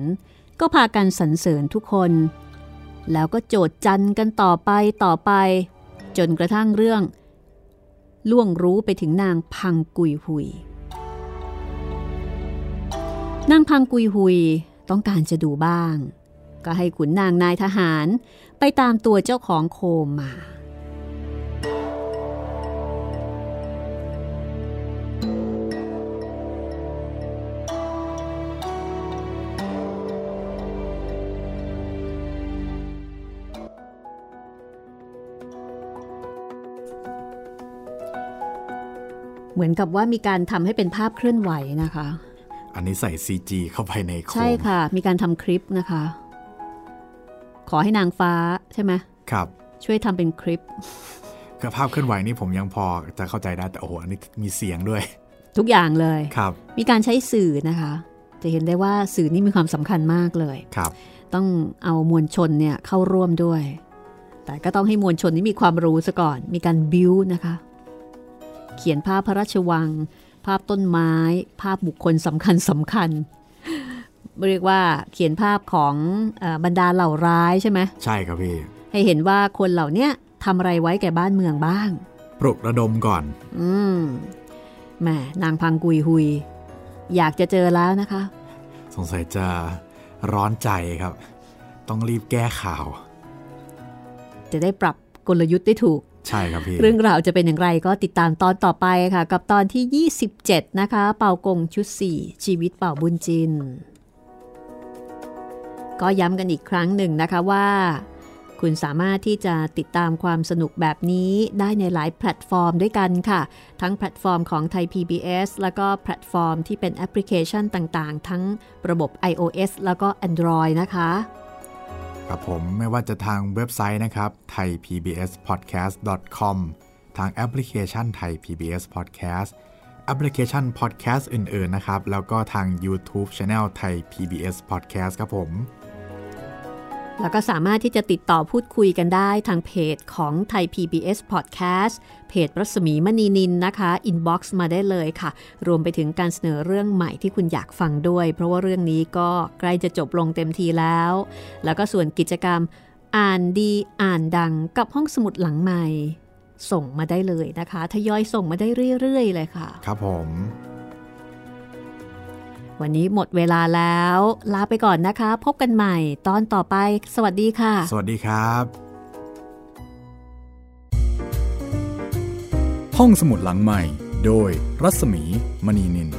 ก็พากันสรรเสริญทุกคน แล้วก็โจดจันกันต่อไปต่อไป จนกระทั่งเรื่อง ล่วงรู้ไปถึงนางพังกุยหุย นางพังกุยหุยต้องการจะดูบ้าง ก็ให้ขุนนางนายทหารไปตามตัวเจ้าของโคมมา มือนกับว่ามีการทำให้เป็นภาพเคลื่อนไหวนะคะ อันนี้ใส่ CG เข้าไปในโคมใช่ค่ะ มีการทำคลิปนะคะ ขอให้นางฟ้าใช่ไหมครับ ช่วยทำเป็นคลิปคือภาพเคลื่อนไหวนี่ผมยังพอจะเข้าใจได้แต่โอ้โหอันนี้มีเสียงด้วย ทุกอย่างเลยครับ มีการใช้สื่อนะคะ จะเห็นได้ว่าสื่อนี่มีความสำคัญมากเลยครับ ต้องเอามวลชนเนี่ยเข้าร่วมด้วย แต่ก็ต้องให้มวลชนนี้มีความรู้ซะก่อน มีการบิวนะคะ เขียนภาพพระราชวัง ภาพต้นไม้ ภาพบุคคลสำคัญสำคัญ เรียกว่าเขียนภาพของเออบรรดาเหล่าร้ายใช่ไหมใช่ครับพี่ ให้เห็นว่าคนเหล่าเนี้ยทำอะไรไว้แก่บ้านเมืองบ้าง ปลุกระดมก่อน อืมแหมนางพังกุยหุย อยากจะเจอแล้วนะคะ สงสัยจะร้อนใจครับ ต้องรีบแก้ข่าว จะได้ปรับกลยุทธ์ได้ถูก ใช่ครับพี่ เรื่องราวจะเป็นอย่างไรก็ติดตามตอนต่อไปค่ะ กับตอนที่ 27 นะคะ เปากงชุด 4 ชีวิตเปาบุ้นจิ้น ก็ย้ำกันอีกครั้งหนึ่งนะคะว่า คุณสามารถที่จะติดตามความสนุกแบบนี้ได้ในหลายแพลตฟอร์มด้วยกันค่ะ ทั้งแพลตฟอร์มของไทย PBS แล้วก็แพลตฟอร์มที่เป็นแอปพลิเคชันต่างๆ ทั้งระบบ iOS แล้วก็ Android นะคะ ครับผมไม่ว่าจะทางเว็บไซต์นะครับ thaipbspodcast.com ทางแอปพลิเคชัน Thai PBS Podcast แอปพลิเคชัน podcast อื่น ๆ นะครับ แล้วก็ทาง YouTube Channel Thai PBS Podcast ครับผม แล้วก็สามารถที่จะติดต่อพูดคุยกันได้ทางเพจของ Thai PBS Podcast เพจปรัศมีมณีนินนะคะ inbox มาได้เลยค่ะ รวมไปถึงการเสนอเรื่องใหม่ที่คุณอยากฟังด้วย เพราะว่าเรื่องนี้ก็ใกล้จะจบลงเต็มทีแล้ว แล้วก็ส่วนกิจกรรมอ่านดีอ่านดังกับห้องสมุดหลังใหม่ ส่งมาได้เลยนะคะ ทยอยส่งมาได้เรื่อยๆเลยค่ะ ครับผม วันนี้หมดเวลาแล้ว ลาไปก่อนนะคะ พบกันใหม่ตอนต่อไป สวัสดีค่ะ สวัสดีครับ ห้องสมุดหลังใหม่ โดยรัศมีมณีนิน